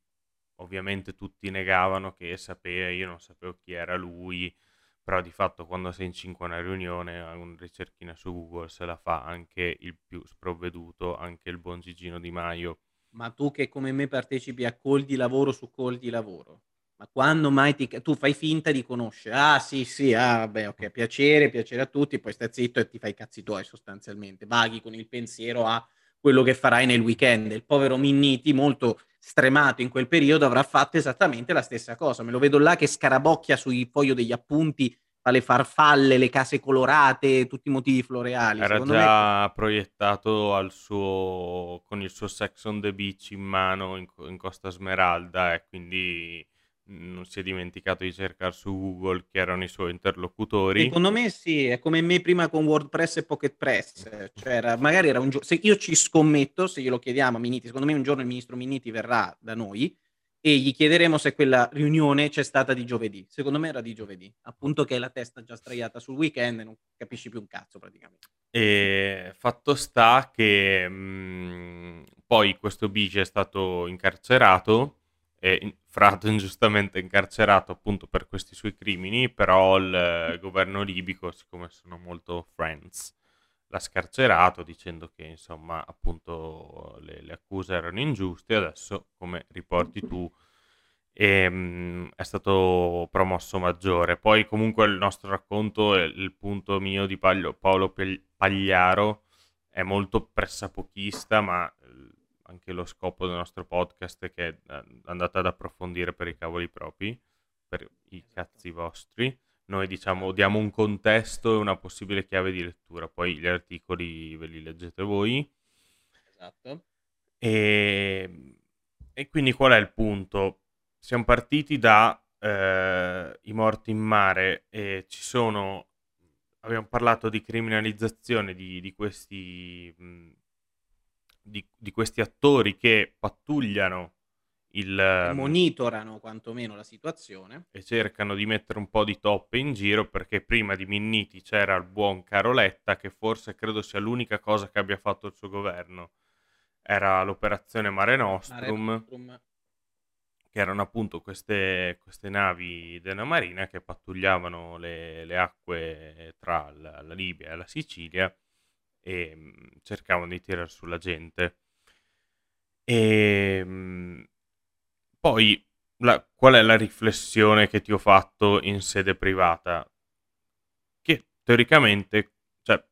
ovviamente tutti negavano che sapeva, io non sapevo chi era lui, però di fatto quando sei in cinque a una riunione, una ricerchina su Google se la fa anche il più sprovveduto, anche il buon Gigino Di Maio. Ma tu che come me partecipi a call di lavoro su call di lavoro, ma quando mai ti... tu fai finta di conoscere? Ah sì sì, ah vabbè ok, piacere, piacere a tutti, poi stai zitto e ti fai i cazzi tuoi sostanzialmente, vaghi con il pensiero a quello che farai nel weekend. Il povero Minniti, molto stremato in quel periodo, avrà fatto esattamente la stessa cosa. Me lo vedo là che scarabocchia sui foglio degli appunti, fa le farfalle, le case colorate, tutti i motivi floreali. Era già me... proiettato suo... con il suo Sex on the Beach in mano in, in Costa Smeralda e quindi non si è dimenticato di cercare su Google chi erano i suoi interlocutori. Secondo me sì, è come me prima con WordPress e Pocket Press, cioè era, magari era un giorno, se io ci scommetto, se glielo chiediamo a Miniti, secondo me un giorno il ministro Miniti verrà da noi e gli chiederemo se quella riunione c'è stata di giovedì. Secondo me era di giovedì, appunto che è la testa già straiata sul weekend e non capisci più un cazzo praticamente. E fatto sta che mh, mm, poi questo Bigi è stato incarcerato e Frato ingiustamente incarcerato appunto per questi suoi crimini, però il eh, governo libico, siccome sono molto friends, l'ha scarcerato dicendo che insomma appunto le, le accuse erano ingiuste, adesso come riporti tu e, ehm, mh, è stato promosso maggiore. Poi comunque il nostro racconto, il punto mio di Paolo, Paolo Pagliaro è molto pressapochista, ma anche lo scopo del nostro podcast è che eh, andate ad approfondire per i cavoli propri, per i cazzi vostri. Noi diciamo diamo un contesto e una possibile chiave di lettura, poi gli articoli ve li leggete voi. Esatto. E, e quindi qual è il punto? Siamo partiti da eh, i morti in mare e ci sono abbiamo parlato di criminalizzazione di, di questi mh, di, di questi attori che pattugliano il, ehm, monitorano quantomeno la situazione e cercano di mettere un po' di toppe in giro perché prima di Minniti c'era il buon Caroletta che forse credo sia l'unica cosa che abbia fatto il suo governo era l'operazione Mare Nostrum, Mare Nostrum. che erano appunto queste, queste, navi della Marina che pattugliavano le, le acque tra la, la Libia e la Sicilia e mhmm, cercavano di tirare sulla gente. E mhmm, poi la, qual è la riflessione che ti ho fatto in sede privata? Che teoricamente, cioè,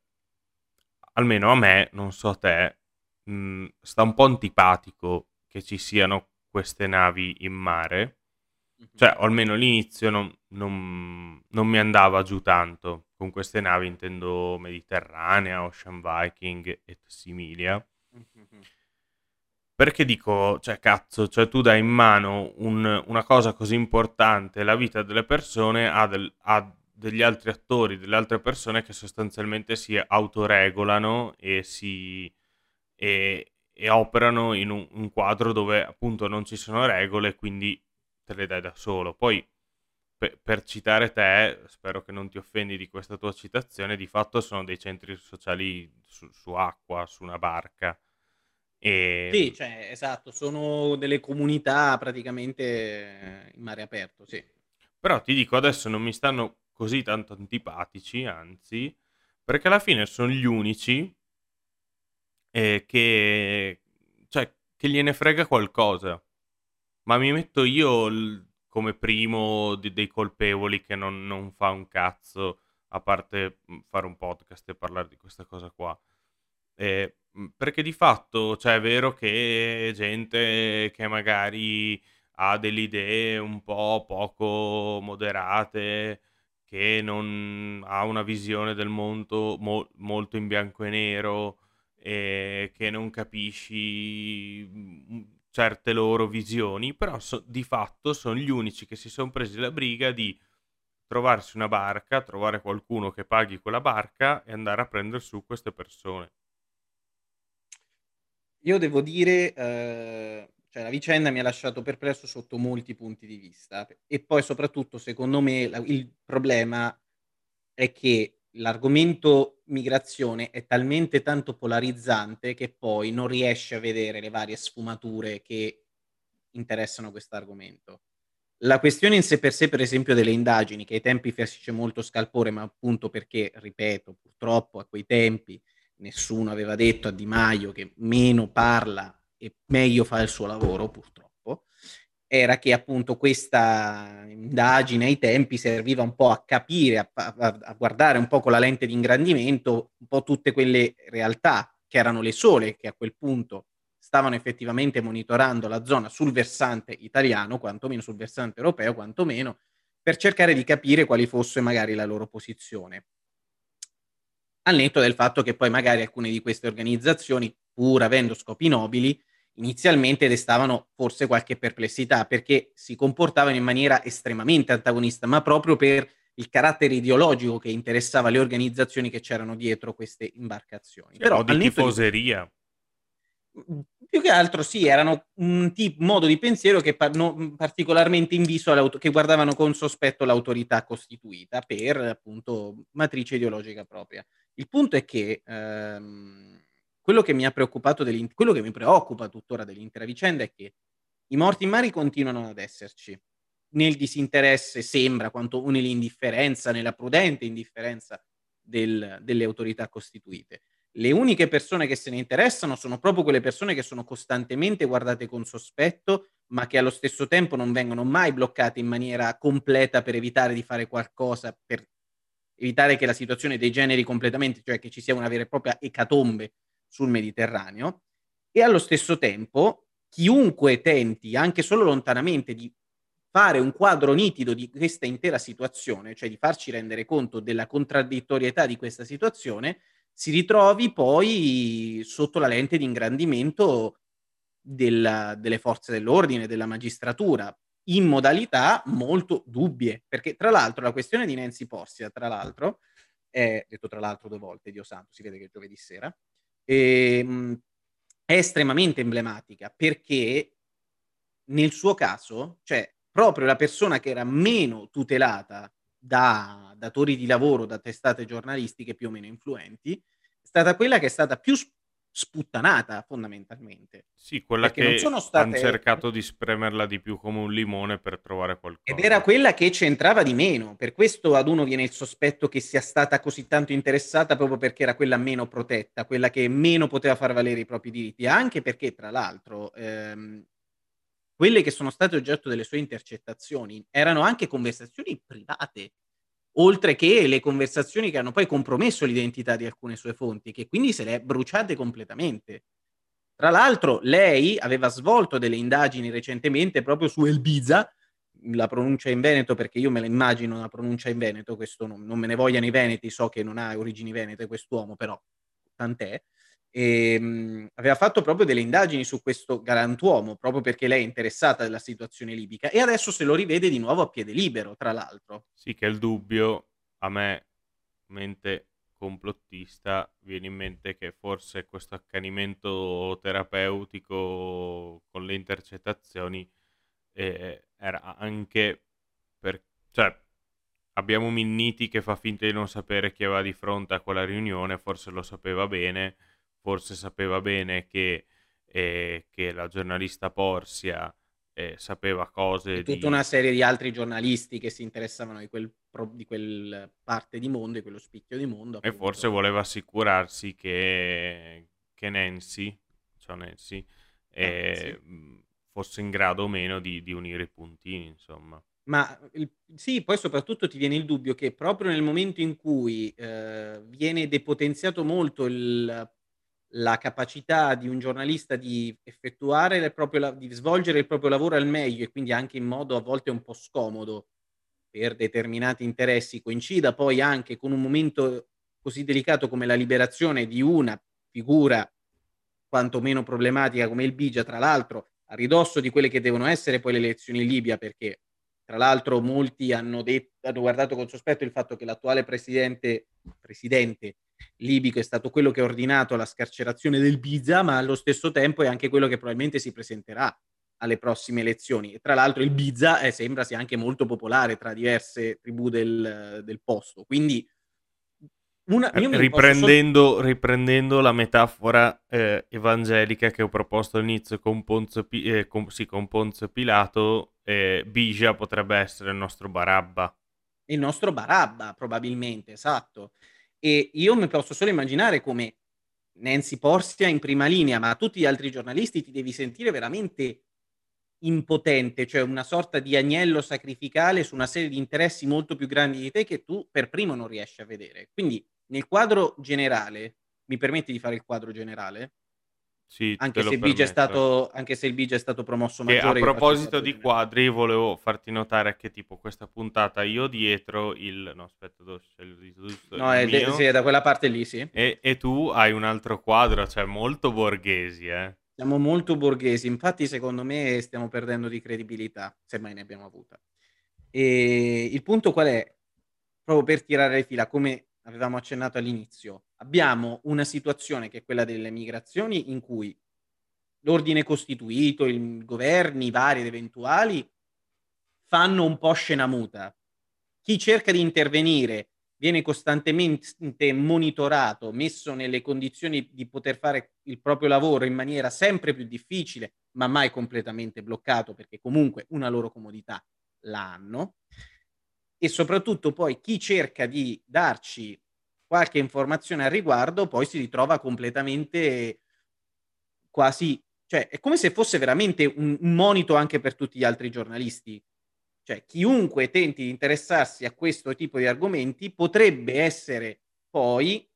almeno a me, non so a te, mh, mhmm, sta un po' antipatico che ci siano queste navi in mare. Cioè, o almeno all'inizio non, non, non mi andava giù tanto con queste navi intendo Mediterranea, Ocean Viking e similia. Mm-hmm. Perché dico, cioè cazzo, cioè tu dai in mano un, una cosa così importante, la vita delle persone, a, del, a, degli altri attori, delle altre persone che sostanzialmente si autoregolano e si... E, e operano in un, un, quadro dove appunto non ci sono regole, quindi te le dai da solo. Poi per, per, citare te, spero che non ti offendi di questa tua citazione, di fatto sono dei centri sociali su, su acqua, su una barca. E... Sì, cioè, esatto, sono delle comunità praticamente in mare aperto, sì. Però ti dico, adesso non mi stanno così tanto antipatici, anzi, perché alla fine sono gli unici eh, che, cioè, che gliene frega qualcosa. Ma mi metto io come primo di, dei colpevoli che non, non, fa un cazzo a parte mhmm, fare un podcast e parlare di questa cosa qua. Eh, perché di fatto, cioè, è vero che gente che magari ha delle idee un po' poco moderate che non ha una visione del mondo mo- molto in bianco e nero e che non capisci mm, certe loro visioni, però so- di fatto sono gli unici che si sono presi la briga di trovarsi una barca, trovare qualcuno che paghi quella barca e andare a prendere su queste persone. Io devo dire, eh, cioè la vicenda mi ha lasciato perplesso sotto molti punti di vista e poi soprattutto secondo me la, il problema è che l'argomento migrazione è talmente tanto polarizzante che poi non riesce a vedere le varie sfumature che interessano questo argomento. La questione in sé per sé, per esempio, delle indagini, che ai tempi fece molto scalpore, ma appunto perché, ripeto, purtroppo a quei tempi nessuno aveva detto a Di Maio che meno parla e meglio fa il suo lavoro, purtroppo, era che appunto questa indagine ai tempi serviva un po' a capire, a, a, a guardare un po' con la lente di ingrandimento un po' tutte quelle realtà che erano le sole che a quel punto stavano effettivamente monitorando la zona sul versante italiano, quantomeno sul versante europeo, quantomeno, per cercare di capire quali fosse magari la loro posizione. Al netto del fatto che poi magari alcune di queste organizzazioni, pur avendo scopi nobili, inizialmente destavano forse qualche perplessità perché si comportavano in maniera estremamente antagonista, ma proprio per il carattere ideologico che interessava le organizzazioni che c'erano dietro queste imbarcazioni. Però di tifoseria. Di... Più che altro sì, erano un tipo, modo di pensiero che par- no, particolarmente inviso che guardavano con sospetto l'autorità costituita per appunto matrice ideologica propria. Il punto è che ehm, quello che mi ha preoccupato, quello che mi preoccupa tuttora dell'intera vicenda è che i morti in mare continuano ad esserci. Nel disinteresse sembra, quanto nell'indifferenza, nella prudente indifferenza del, delle autorità costituite. Le uniche persone che se ne interessano sono proprio quelle persone che sono costantemente guardate con sospetto, ma che allo stesso tempo non vengono mai bloccate in maniera completa per evitare di fare qualcosa, per evitare che la situazione degeneri completamente, cioè che ci sia una vera e propria ecatombe sul Mediterraneo. E allo stesso tempo chiunque tenti anche solo lontanamente di fare un quadro nitido di questa intera situazione, cioè di farci rendere conto della contraddittorietà di questa situazione, si ritrovi poi sotto la lente di ingrandimento della, delle forze dell'ordine, della magistratura, in modalità molto dubbie, perché tra l'altro la questione di Nancy Porsia, tra l'altro, è detto tra l'altro due volte, Dio santo, si vede che è giovedì sera, ehm, è estremamente emblematica perché nel suo caso, cioè proprio la persona che era meno tutelata da datori di lavoro, da testate giornalistiche più o meno influenti, è stata quella che è stata più sputtanata fondamentalmente. Sì, quella Perché che non state... hanno cercato di spremerla di più come un limone per trovare qualcosa. Ed era quella che c'entrava di meno, per questo ad uno viene il sospetto che sia stata così tanto interessata proprio perché era quella meno protetta, quella che meno poteva far valere i propri diritti, anche perché tra l'altro ehm, quelle che sono state oggetto delle sue intercettazioni erano anche conversazioni private oltre che le conversazioni che hanno poi compromesso l'identità di alcune sue fonti, che quindi se le è bruciate completamente. Tra l'altro, lei aveva svolto delle indagini recentemente proprio su Elbiza, la pronuncia in Veneto, perché io me la immagino una pronuncia in Veneto, questo non, non me ne vogliano i veneti, so che non ha origini venete quest'uomo, però tant'è e, ehm, mh, aveva fatto proprio delle indagini su questo galantuomo, proprio perché lei è interessata della situazione libica e adesso se lo rivede di nuovo a piede libero, tra l'altro. Sì, che il dubbio a me, mente complottista, viene in mente che forse questo accanimento terapeutico con le intercettazioni eh, era anche per... cioè abbiamo Minniti che fa finta di non sapere chi aveva di fronte a quella riunione, forse lo sapeva bene, forse sapeva bene che, eh, che la giornalista Porsia eh, sapeva cose. E tutta di... una serie di altri giornalisti che si interessavano di quel, di quel parte di mondo, di quello spicchio di mondo. Appunto. E forse voleva assicurarsi che, che Nancy, cioè Nancy eh, sì. fosse in grado o meno di, di unire i puntini, insomma. Ma il, sì, poi soprattutto ti viene il dubbio che proprio nel momento in cui eh, viene depotenziato molto il la capacità di un giornalista di effettuare il proprio, di svolgere il proprio lavoro al meglio e quindi anche in modo a volte un po' scomodo per determinati interessi coincida poi anche con un momento così delicato come la liberazione di una figura quantomeno problematica come il Bigia, tra l'altro a ridosso di quelle che devono essere poi le elezioni in Libia, perché tra l'altro molti hanno, detto, hanno guardato con sospetto il fatto che l'attuale presidente, presidente libico è stato quello che ha ordinato la scarcerazione del Biza, ma allo stesso tempo è anche quello che probabilmente si presenterà alle prossime elezioni. E tra l'altro il Biza eh, sembra sia anche molto popolare tra diverse tribù del, del posto. Quindi una, riprendendo, solo... riprendendo, la metafora eh, evangelica che ho proposto all'inizio con Ponzio, eh, con, sì, con Ponzio Pilato, eh, Bija potrebbe essere il nostro Barabba. Il nostro Barabba, probabilmente, esatto. E io mi posso solo immaginare come Nancy Porsia in prima linea, ma tutti gli altri giornalisti ti devi sentire veramente impotente, cioè una sorta di agnello sacrificale su una serie di interessi molto più grandi di te che tu per primo non riesci a vedere. Quindi nel quadro generale, mi permetti di fare il quadro generale? Sì, anche, se il è stato, anche se il Bigia è stato promosso maggiore. E a proposito di quadri, volevo farti notare che tipo questa puntata io dietro il... No, aspetta, dove c'è il? No, è, de- sì, è da quella parte lì, sì. E, e, tu hai un altro quadro, cioè molto borghesi, eh. Siamo molto borghesi, infatti secondo me stiamo perdendo di credibilità, se mai ne abbiamo avuta. E il punto qual è? Proprio per tirare le fila, come avevamo accennato all'inizio, abbiamo una situazione che è quella delle migrazioni in cui l'ordine costituito, i governi vari ed eventuali fanno un po' scena muta. Chi cerca di intervenire viene costantemente monitorato, messo nelle condizioni di poter fare il proprio lavoro in maniera sempre più difficile, ma mai completamente bloccato perché comunque una loro comodità l'hanno. E soprattutto poi chi cerca di darci qualche informazione al riguardo poi si ritrova completamente quasi, cioè è come se fosse veramente un, un monito anche per tutti gli altri giornalisti. Cioè, chiunque tenti di interessarsi a questo tipo di argomenti potrebbe essere poi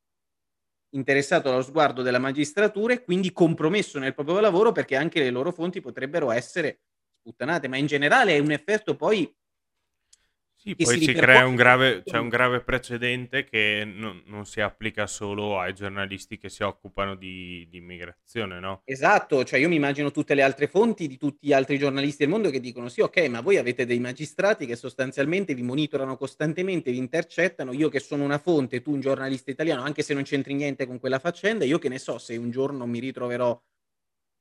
interessato allo sguardo della magistratura e quindi compromesso nel proprio lavoro perché anche le loro fonti potrebbero essere sputtanate, ma in generale è un effetto poi sì, poi si, crea un grave, c'è un grave precedente che non, non, si applica solo ai giornalisti che si occupano di, di, immigrazione, no? Esatto, cioè io mi immagino tutte le altre fonti di tutti gli altri giornalisti del mondo che dicono sì, ok, ma voi avete dei magistrati che sostanzialmente vi monitorano costantemente, vi intercettano, io che sono una fonte, tu un giornalista italiano, anche se non c'entri niente con quella faccenda, io che ne so se un giorno mi ritroverò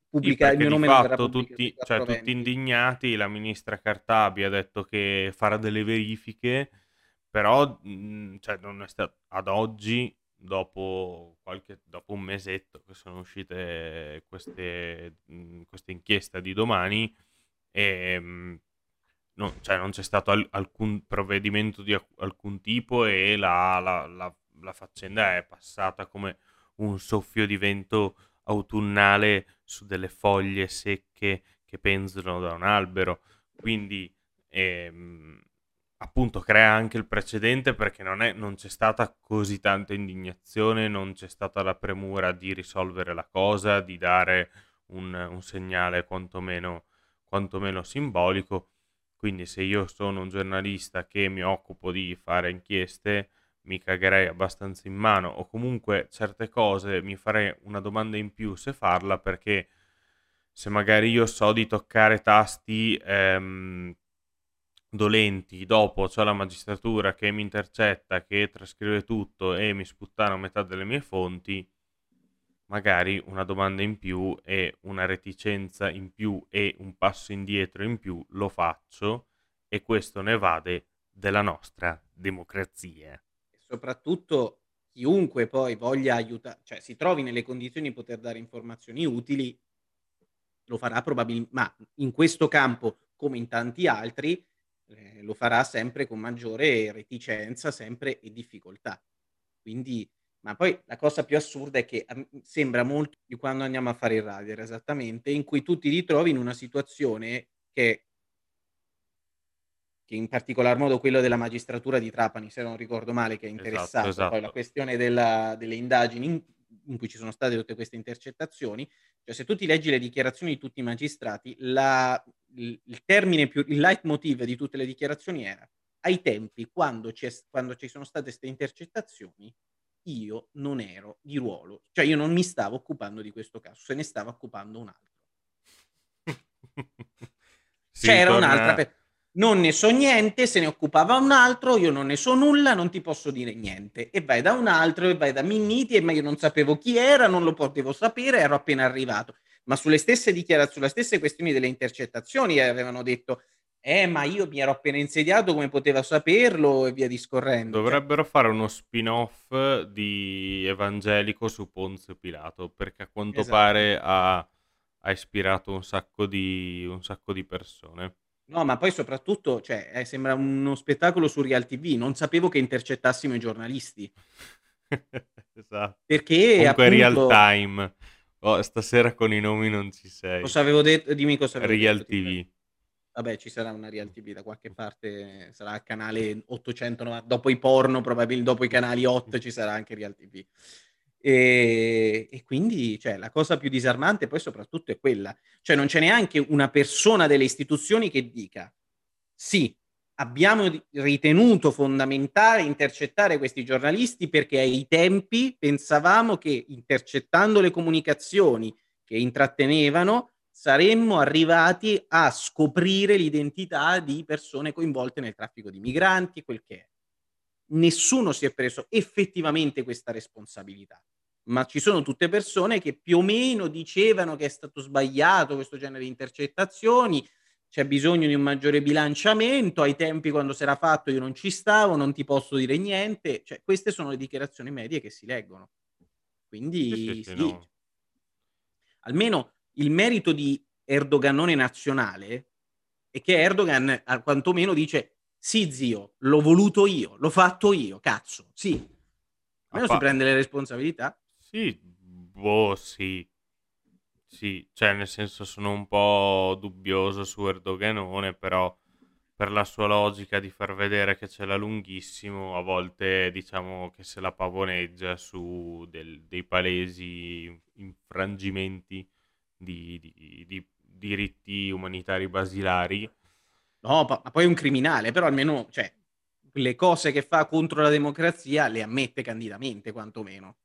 pubblicare il mio nome fatto tutti, cioè, tutti indignati, la ministra Cartabi ha detto che farà delle verifiche, però mh, cioè, non è stato, ad oggi, dopo, qualche, dopo un mesetto che sono uscite queste, mh, inchieste di domani, e, mh, no, cioè, non c'è stato al- alcun provvedimento di alcun tipo e la, la, la, la faccenda è passata come un soffio di vento autunnale su delle foglie secche che penzolano da un albero. Quindi, ehm, appunto, crea anche il precedente perché non, è, non c'è stata così tanta indignazione, non c'è stata la premura di risolvere la cosa, di dare un, un segnale quantomeno, quantomeno simbolico. Quindi, se io sono un giornalista che mi occupo di fare inchieste, mi cagherei abbastanza in mano o comunque certe cose mi farei una domanda in più se farla perché se magari io so di toccare tasti ehm, dolenti, dopo c'è la magistratura che mi intercetta, che trascrive tutto e mi sputtana metà delle mie fonti, magari una domanda in più e una reticenza in più e un passo indietro in più lo faccio e questo ne vade della nostra democrazia soprattutto chiunque poi voglia aiutare, cioè si trovi nelle condizioni di poter dare informazioni utili, lo farà probabilmente, ma in questo campo come in tanti altri, eh, lo farà sempre con maggiore reticenza, sempre e difficoltà. Quindi, ma poi la cosa più assurda è che um, sembra molto di quando andiamo a fare il radar, esattamente, in cui tu ti ritrovi in una situazione che che in particolar modo quello della magistratura di Trapani, se non ricordo male, che è esatto, interessato esatto, esatto. poi la questione della, delle indagini in, in, cui ci sono state tutte queste intercettazioni, cioè se tu ti leggi le dichiarazioni di tutti i magistrati, la, il, il, termine più, il leitmotiv di tutte le dichiarazioni era ai tempi, quando, quando ci sono state queste intercettazioni, io non ero di ruolo, cioè io non mi stavo occupando di questo caso, se ne stava occupando un altro. sì, C'era torna... un'altra persona non ne so niente, se ne occupava un altro, io non ne so nulla, non ti posso dire niente. E vai da un altro, e vai da Minniti, e ma io non sapevo chi era, non lo potevo sapere, ero appena arrivato. Ma sulle stesse dichiarazioni, sulle stesse questioni delle intercettazioni avevano detto eh, ma io mi ero appena insediato, come poteva saperlo e via discorrendo. Dovrebbero fare uno spin-off di Evangelico su Ponzio Pilato, perché a quanto esatto. pare ha, ha ispirato un sacco, di, un sacco di persone. No, ma poi soprattutto, cioè, eh, sembra uno spettacolo su Real TV. Non sapevo che intercettassimo i giornalisti. esatto. Perché Comunque appunto... real time. Oh, stasera con i nomi non ci sei. Cosa avevo detto? Dimmi cosa avevo Real detto. TV. Vabbè, ci sarà una Real TV da qualche parte, sarà il canale 890, dopo i porno, probabilmente dopo i canali 8 ci sarà anche Real TV. E, e, quindi cioè, la cosa più disarmante poi soprattutto è quella, cioè non c'è neanche una persona delle istituzioni che dica sì, abbiamo ritenuto fondamentale intercettare questi giornalisti perché ai tempi pensavamo che intercettando le comunicazioni che intrattenevano saremmo arrivati a scoprire l'identità di persone coinvolte nel traffico di migranti, quel che è nessuno si è preso effettivamente questa responsabilità, ma ci sono tutte persone che più o meno dicevano che è stato sbagliato questo genere di intercettazioni, c'è bisogno di un maggiore bilanciamento, ai tempi quando si era fatto io non ci stavo, non ti posso dire niente, cioè, queste sono le dichiarazioni medie che si leggono. Quindi sì, sì, no. almeno il merito di Erdoganone nazionale è che Erdogan quantomeno dice sì, zio, l'ho voluto io, l'ho fatto io, cazzo, sì. Almeno fa... si prende le responsabilità. Sì, boh, sì. Sì, cioè nel senso sono un po' dubbioso su Erdoganone, però per la sua logica di far vedere che ce l'ha lunghissimo, a volte diciamo che se la pavoneggia su del, dei palesi infrangimenti di, di, di diritti umanitari basilari No, ma poi è un criminale, però almeno, cioè, le cose che fa contro la democrazia le ammette candidamente, quantomeno.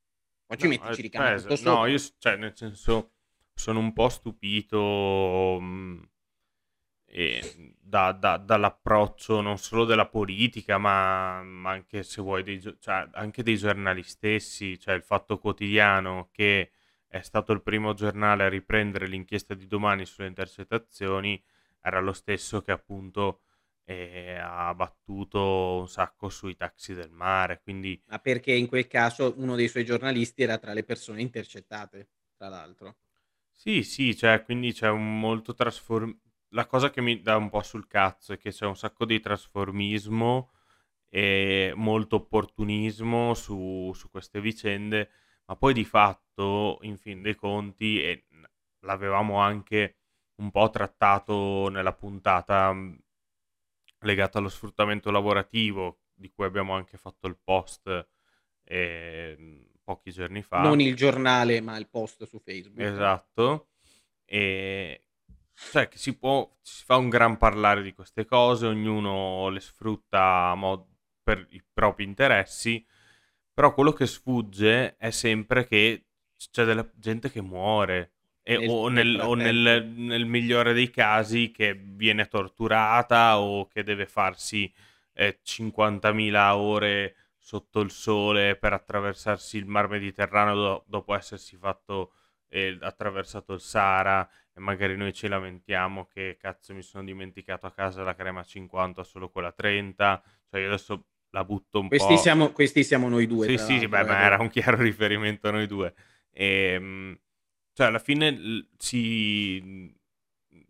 Poi ci no, metti, ci ricambia tutto sopra. No, io, cioè, nel senso, sono un po' stupito mh, mm, da, da, dall'approccio non solo della politica, ma, ma anche, se vuoi, dei, cioè, anche dei giornali stessi. Cioè, il Fatto Quotidiano, che è stato il primo giornale a riprendere l'inchiesta di domani sulle intercettazioni, era lo stesso che appunto eh, ha battuto un sacco sui taxi del mare. Quindi... Ma perché in quel caso uno dei suoi giornalisti era tra le persone intercettate, tra l'altro. Sì, sì, cioè, quindi c'è un molto trasform... La cosa che mi dà un po' sul cazzo è che c'è un sacco di trasformismo e molto opportunismo su, su queste vicende, ma poi di fatto, in fin dei conti, e l'avevamo anche un po' trattato nella puntata mm, legata allo sfruttamento lavorativo, di cui abbiamo anche fatto il post eh, pochi giorni fa. Non il giornale, ma il post su Facebook. Esatto. E cioè che si può, si fa un gran parlare di queste cose, ognuno le sfrutta mod- per i propri interessi, però quello che sfugge è sempre che c'è della gente che muore, e, nel, o, nel, o nel, nel, migliore dei casi che viene torturata o che deve farsi eh, 50.000 ore sotto il sole per attraversarsi il mar Mediterraneo do- dopo essersi fatto eh, attraversato il Sahara. E magari noi ci lamentiamo che cazzo mi sono dimenticato a casa la crema 50 solo quella 30 cioè io adesso la butto un questi po' siamo, questi siamo noi due sì sì, sì beh, ma eh, era un chiaro riferimento a noi due. E, ehm, cioè, alla fine si,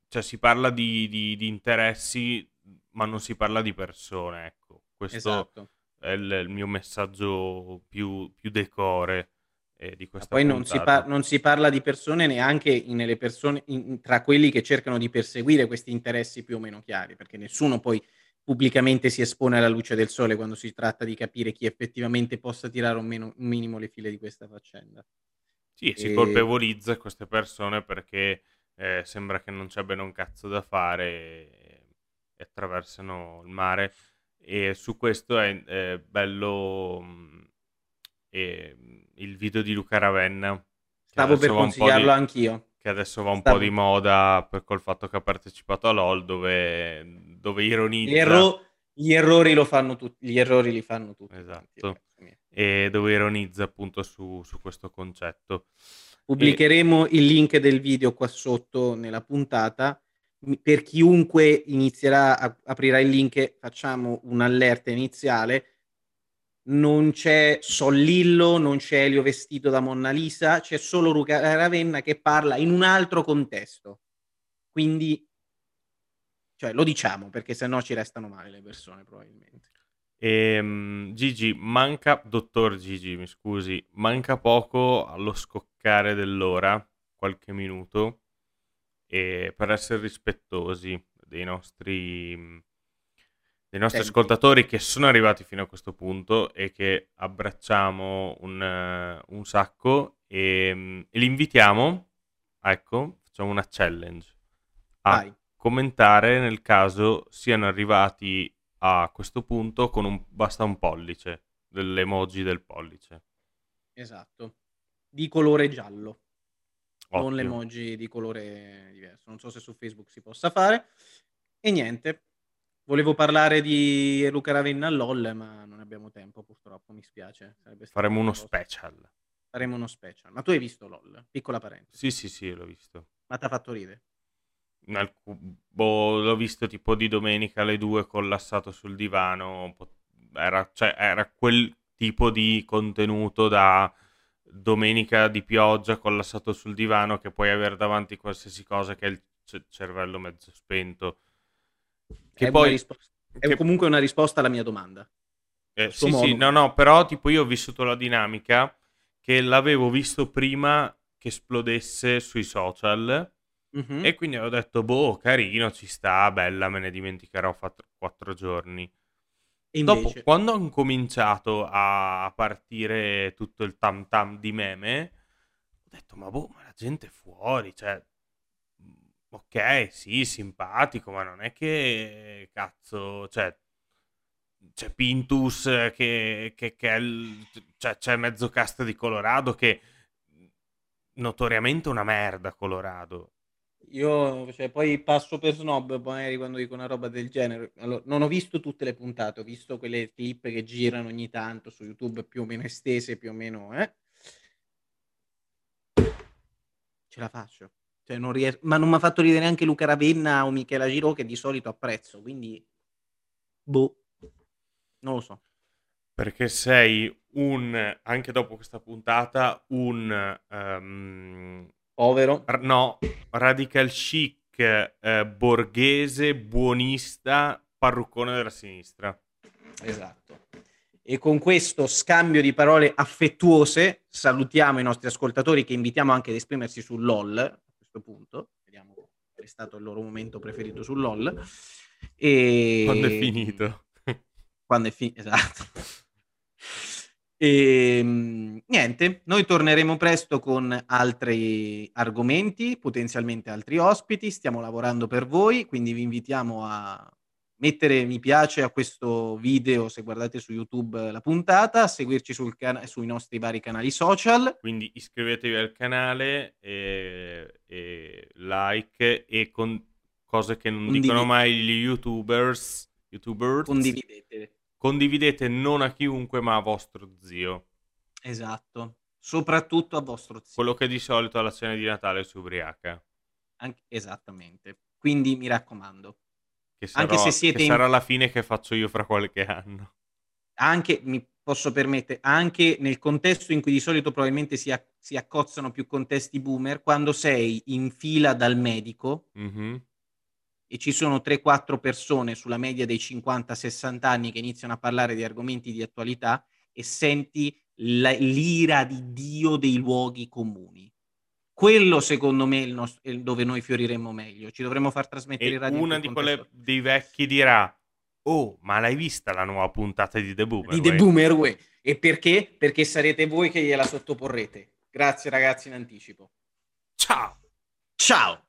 cioè, si parla di, di, di, interessi, ma non si parla di persone, ecco. Questo esatto. è il, il, mio messaggio più, più decore eh, di questa ma Poi non si, par- non si, parla di persone neanche persone, in, tra quelli che cercano di perseguire questi interessi più o meno chiari, perché nessuno poi pubblicamente si espone alla luce del sole quando si tratta di capire chi effettivamente possa tirare un, meno, un minimo le file di questa faccenda. Sì, si colpevolizza queste persone perché eh, sembra che non c'è bene un cazzo da fare e, e attraversano il mare. E su questo è, è bello è, mm, il video di Luca Ravenna. Stavo per consigliarlo di, anch'io. Che adesso va un Stavo... po' di moda per col fatto che ha partecipato a LOL, dove, dove ironizza. Erro... gli, errori lo fanno tutti. Gli errori li fanno tutti. Esatto. E dove ironizza appunto su, su questo concetto. Pubblicheremo e... il link del video qua sotto nella puntata. Per chiunque inizierà a aprirà il link, facciamo un'allerta iniziale. Non c'è Sollillo, non c'è Elio vestito da Monna Lisa, c'è solo Luca Ravenna che parla in un altro contesto. Quindi, cioè, lo diciamo perché sennò ci restano male le persone, probabilmente. E, um, Gigi, manca, dottor Gigi, mi scusi, manca poco allo scoccare dell'ora, qualche minuto, e per essere rispettosi dei nostri, dei nostri ascoltatori che sono arrivati fino a questo punto e che abbracciamo un, un sacco e, um, e, li invitiamo, ecco, facciamo una challenge, a Vai. Commentare nel caso siano arrivati a questo punto con un, basta un pollice, dell'emoji del pollice. Esatto, di colore giallo, Ottimo. non l'emoji di colore diverso. Non so se su Facebook si possa fare. E niente, volevo parlare di Luca Ravenna LOL, ma non abbiamo tempo purtroppo, mi spiace. Faremo uno cosa. special. Faremo uno special. Ma tu hai visto LOL? Piccola parentesi. Sì, sì, sì, l'ho visto. Ma ti ha fatto ridere? Boh, l'ho visto tipo di domenica alle due collassato sul divano. Era, cioè, era quel tipo di contenuto da domenica di pioggia collassato sul divano che puoi avere davanti qualsiasi cosa che è il c- cervello mezzo spento. Che è poi risposta. è che... comunque una risposta alla mia domanda. Eh, sì, modo. sì, no, no, però tipo io ho vissuto la dinamica che l'avevo visto prima che esplodesse sui social Mm-hmm. E quindi ho detto, boh, carino, ci sta, bella, me ne dimenticherò fra quattro giorni. E Dopo, quando ho cominciato a partire tutto il tam tam di meme, ho detto, ma boh, ma la gente è fuori, cioè, ok, sì, simpatico, ma non è che, cazzo, cioè, c'è Pintus che, che, che è il, cioè, c'è mezzo cast di Colorado che notoriamente una merda Colorado io cioè, poi passo per snob magari quando dico una roba del genere. Allora, non ho visto tutte le puntate, ho visto quelle clip che girano ogni tanto su YouTube più o meno estese, più o meno, eh. Ce la faccio. Cioè, non ries- ma non mi ha fatto ridere neanche Luca Ravenna o Michela Giro che di solito apprezzo, quindi boh, non lo so. Perché sei un, anche dopo questa puntata, un um, Povero. No, radical chic, eh, borghese, buonista, parruccone della sinistra. Esatto. E con questo scambio di parole affettuose salutiamo i nostri ascoltatori che invitiamo anche ad esprimersi sul LOL a questo punto. Vediamo qual è stato il loro momento preferito sul LOL. E... Quando è finito. Quando è finito, esatto. E ehm, niente, noi torneremo presto con altri argomenti, potenzialmente altri ospiti. Stiamo lavorando per voi, quindi vi invitiamo a mettere mi piace a questo video se guardate su YouTube la puntata, a seguirci sul can- sui nostri vari canali social. Quindi iscrivetevi al canale, e, e like e con cose che non dicono mai gli YouTubers. YouTubers. Condividete condividete non a chiunque ma a vostro zio. Esatto, soprattutto a vostro zio. Quello che di solito alla cena di Natale si ubriaca. Anche, esattamente, quindi mi raccomando. Che sarò, anche se siete che in... sarà la fine che faccio io fra qualche anno. Anche, mi posso permettere, anche nel contesto in cui di solito probabilmente si, a- si accozzano più contesti boomer, quando sei in fila dal medico, mm-hmm e ci sono 3-4 persone sulla media dei 50-60 anni che iniziano a parlare di argomenti di attualità e senti la, l'ira di Dio dei luoghi comuni. Quello secondo me è, il nostro, è dove noi fioriremmo meglio. Ci dovremmo far trasmettere e radio. Una di quelle dei vecchi dirà: Oh, ma l'hai vista la nuova puntata di The Boomer? Di The Boomer, way. E perché? Perché sarete voi che gliela sottoporrete. Grazie ragazzi in anticipo. Ciao. Ciao.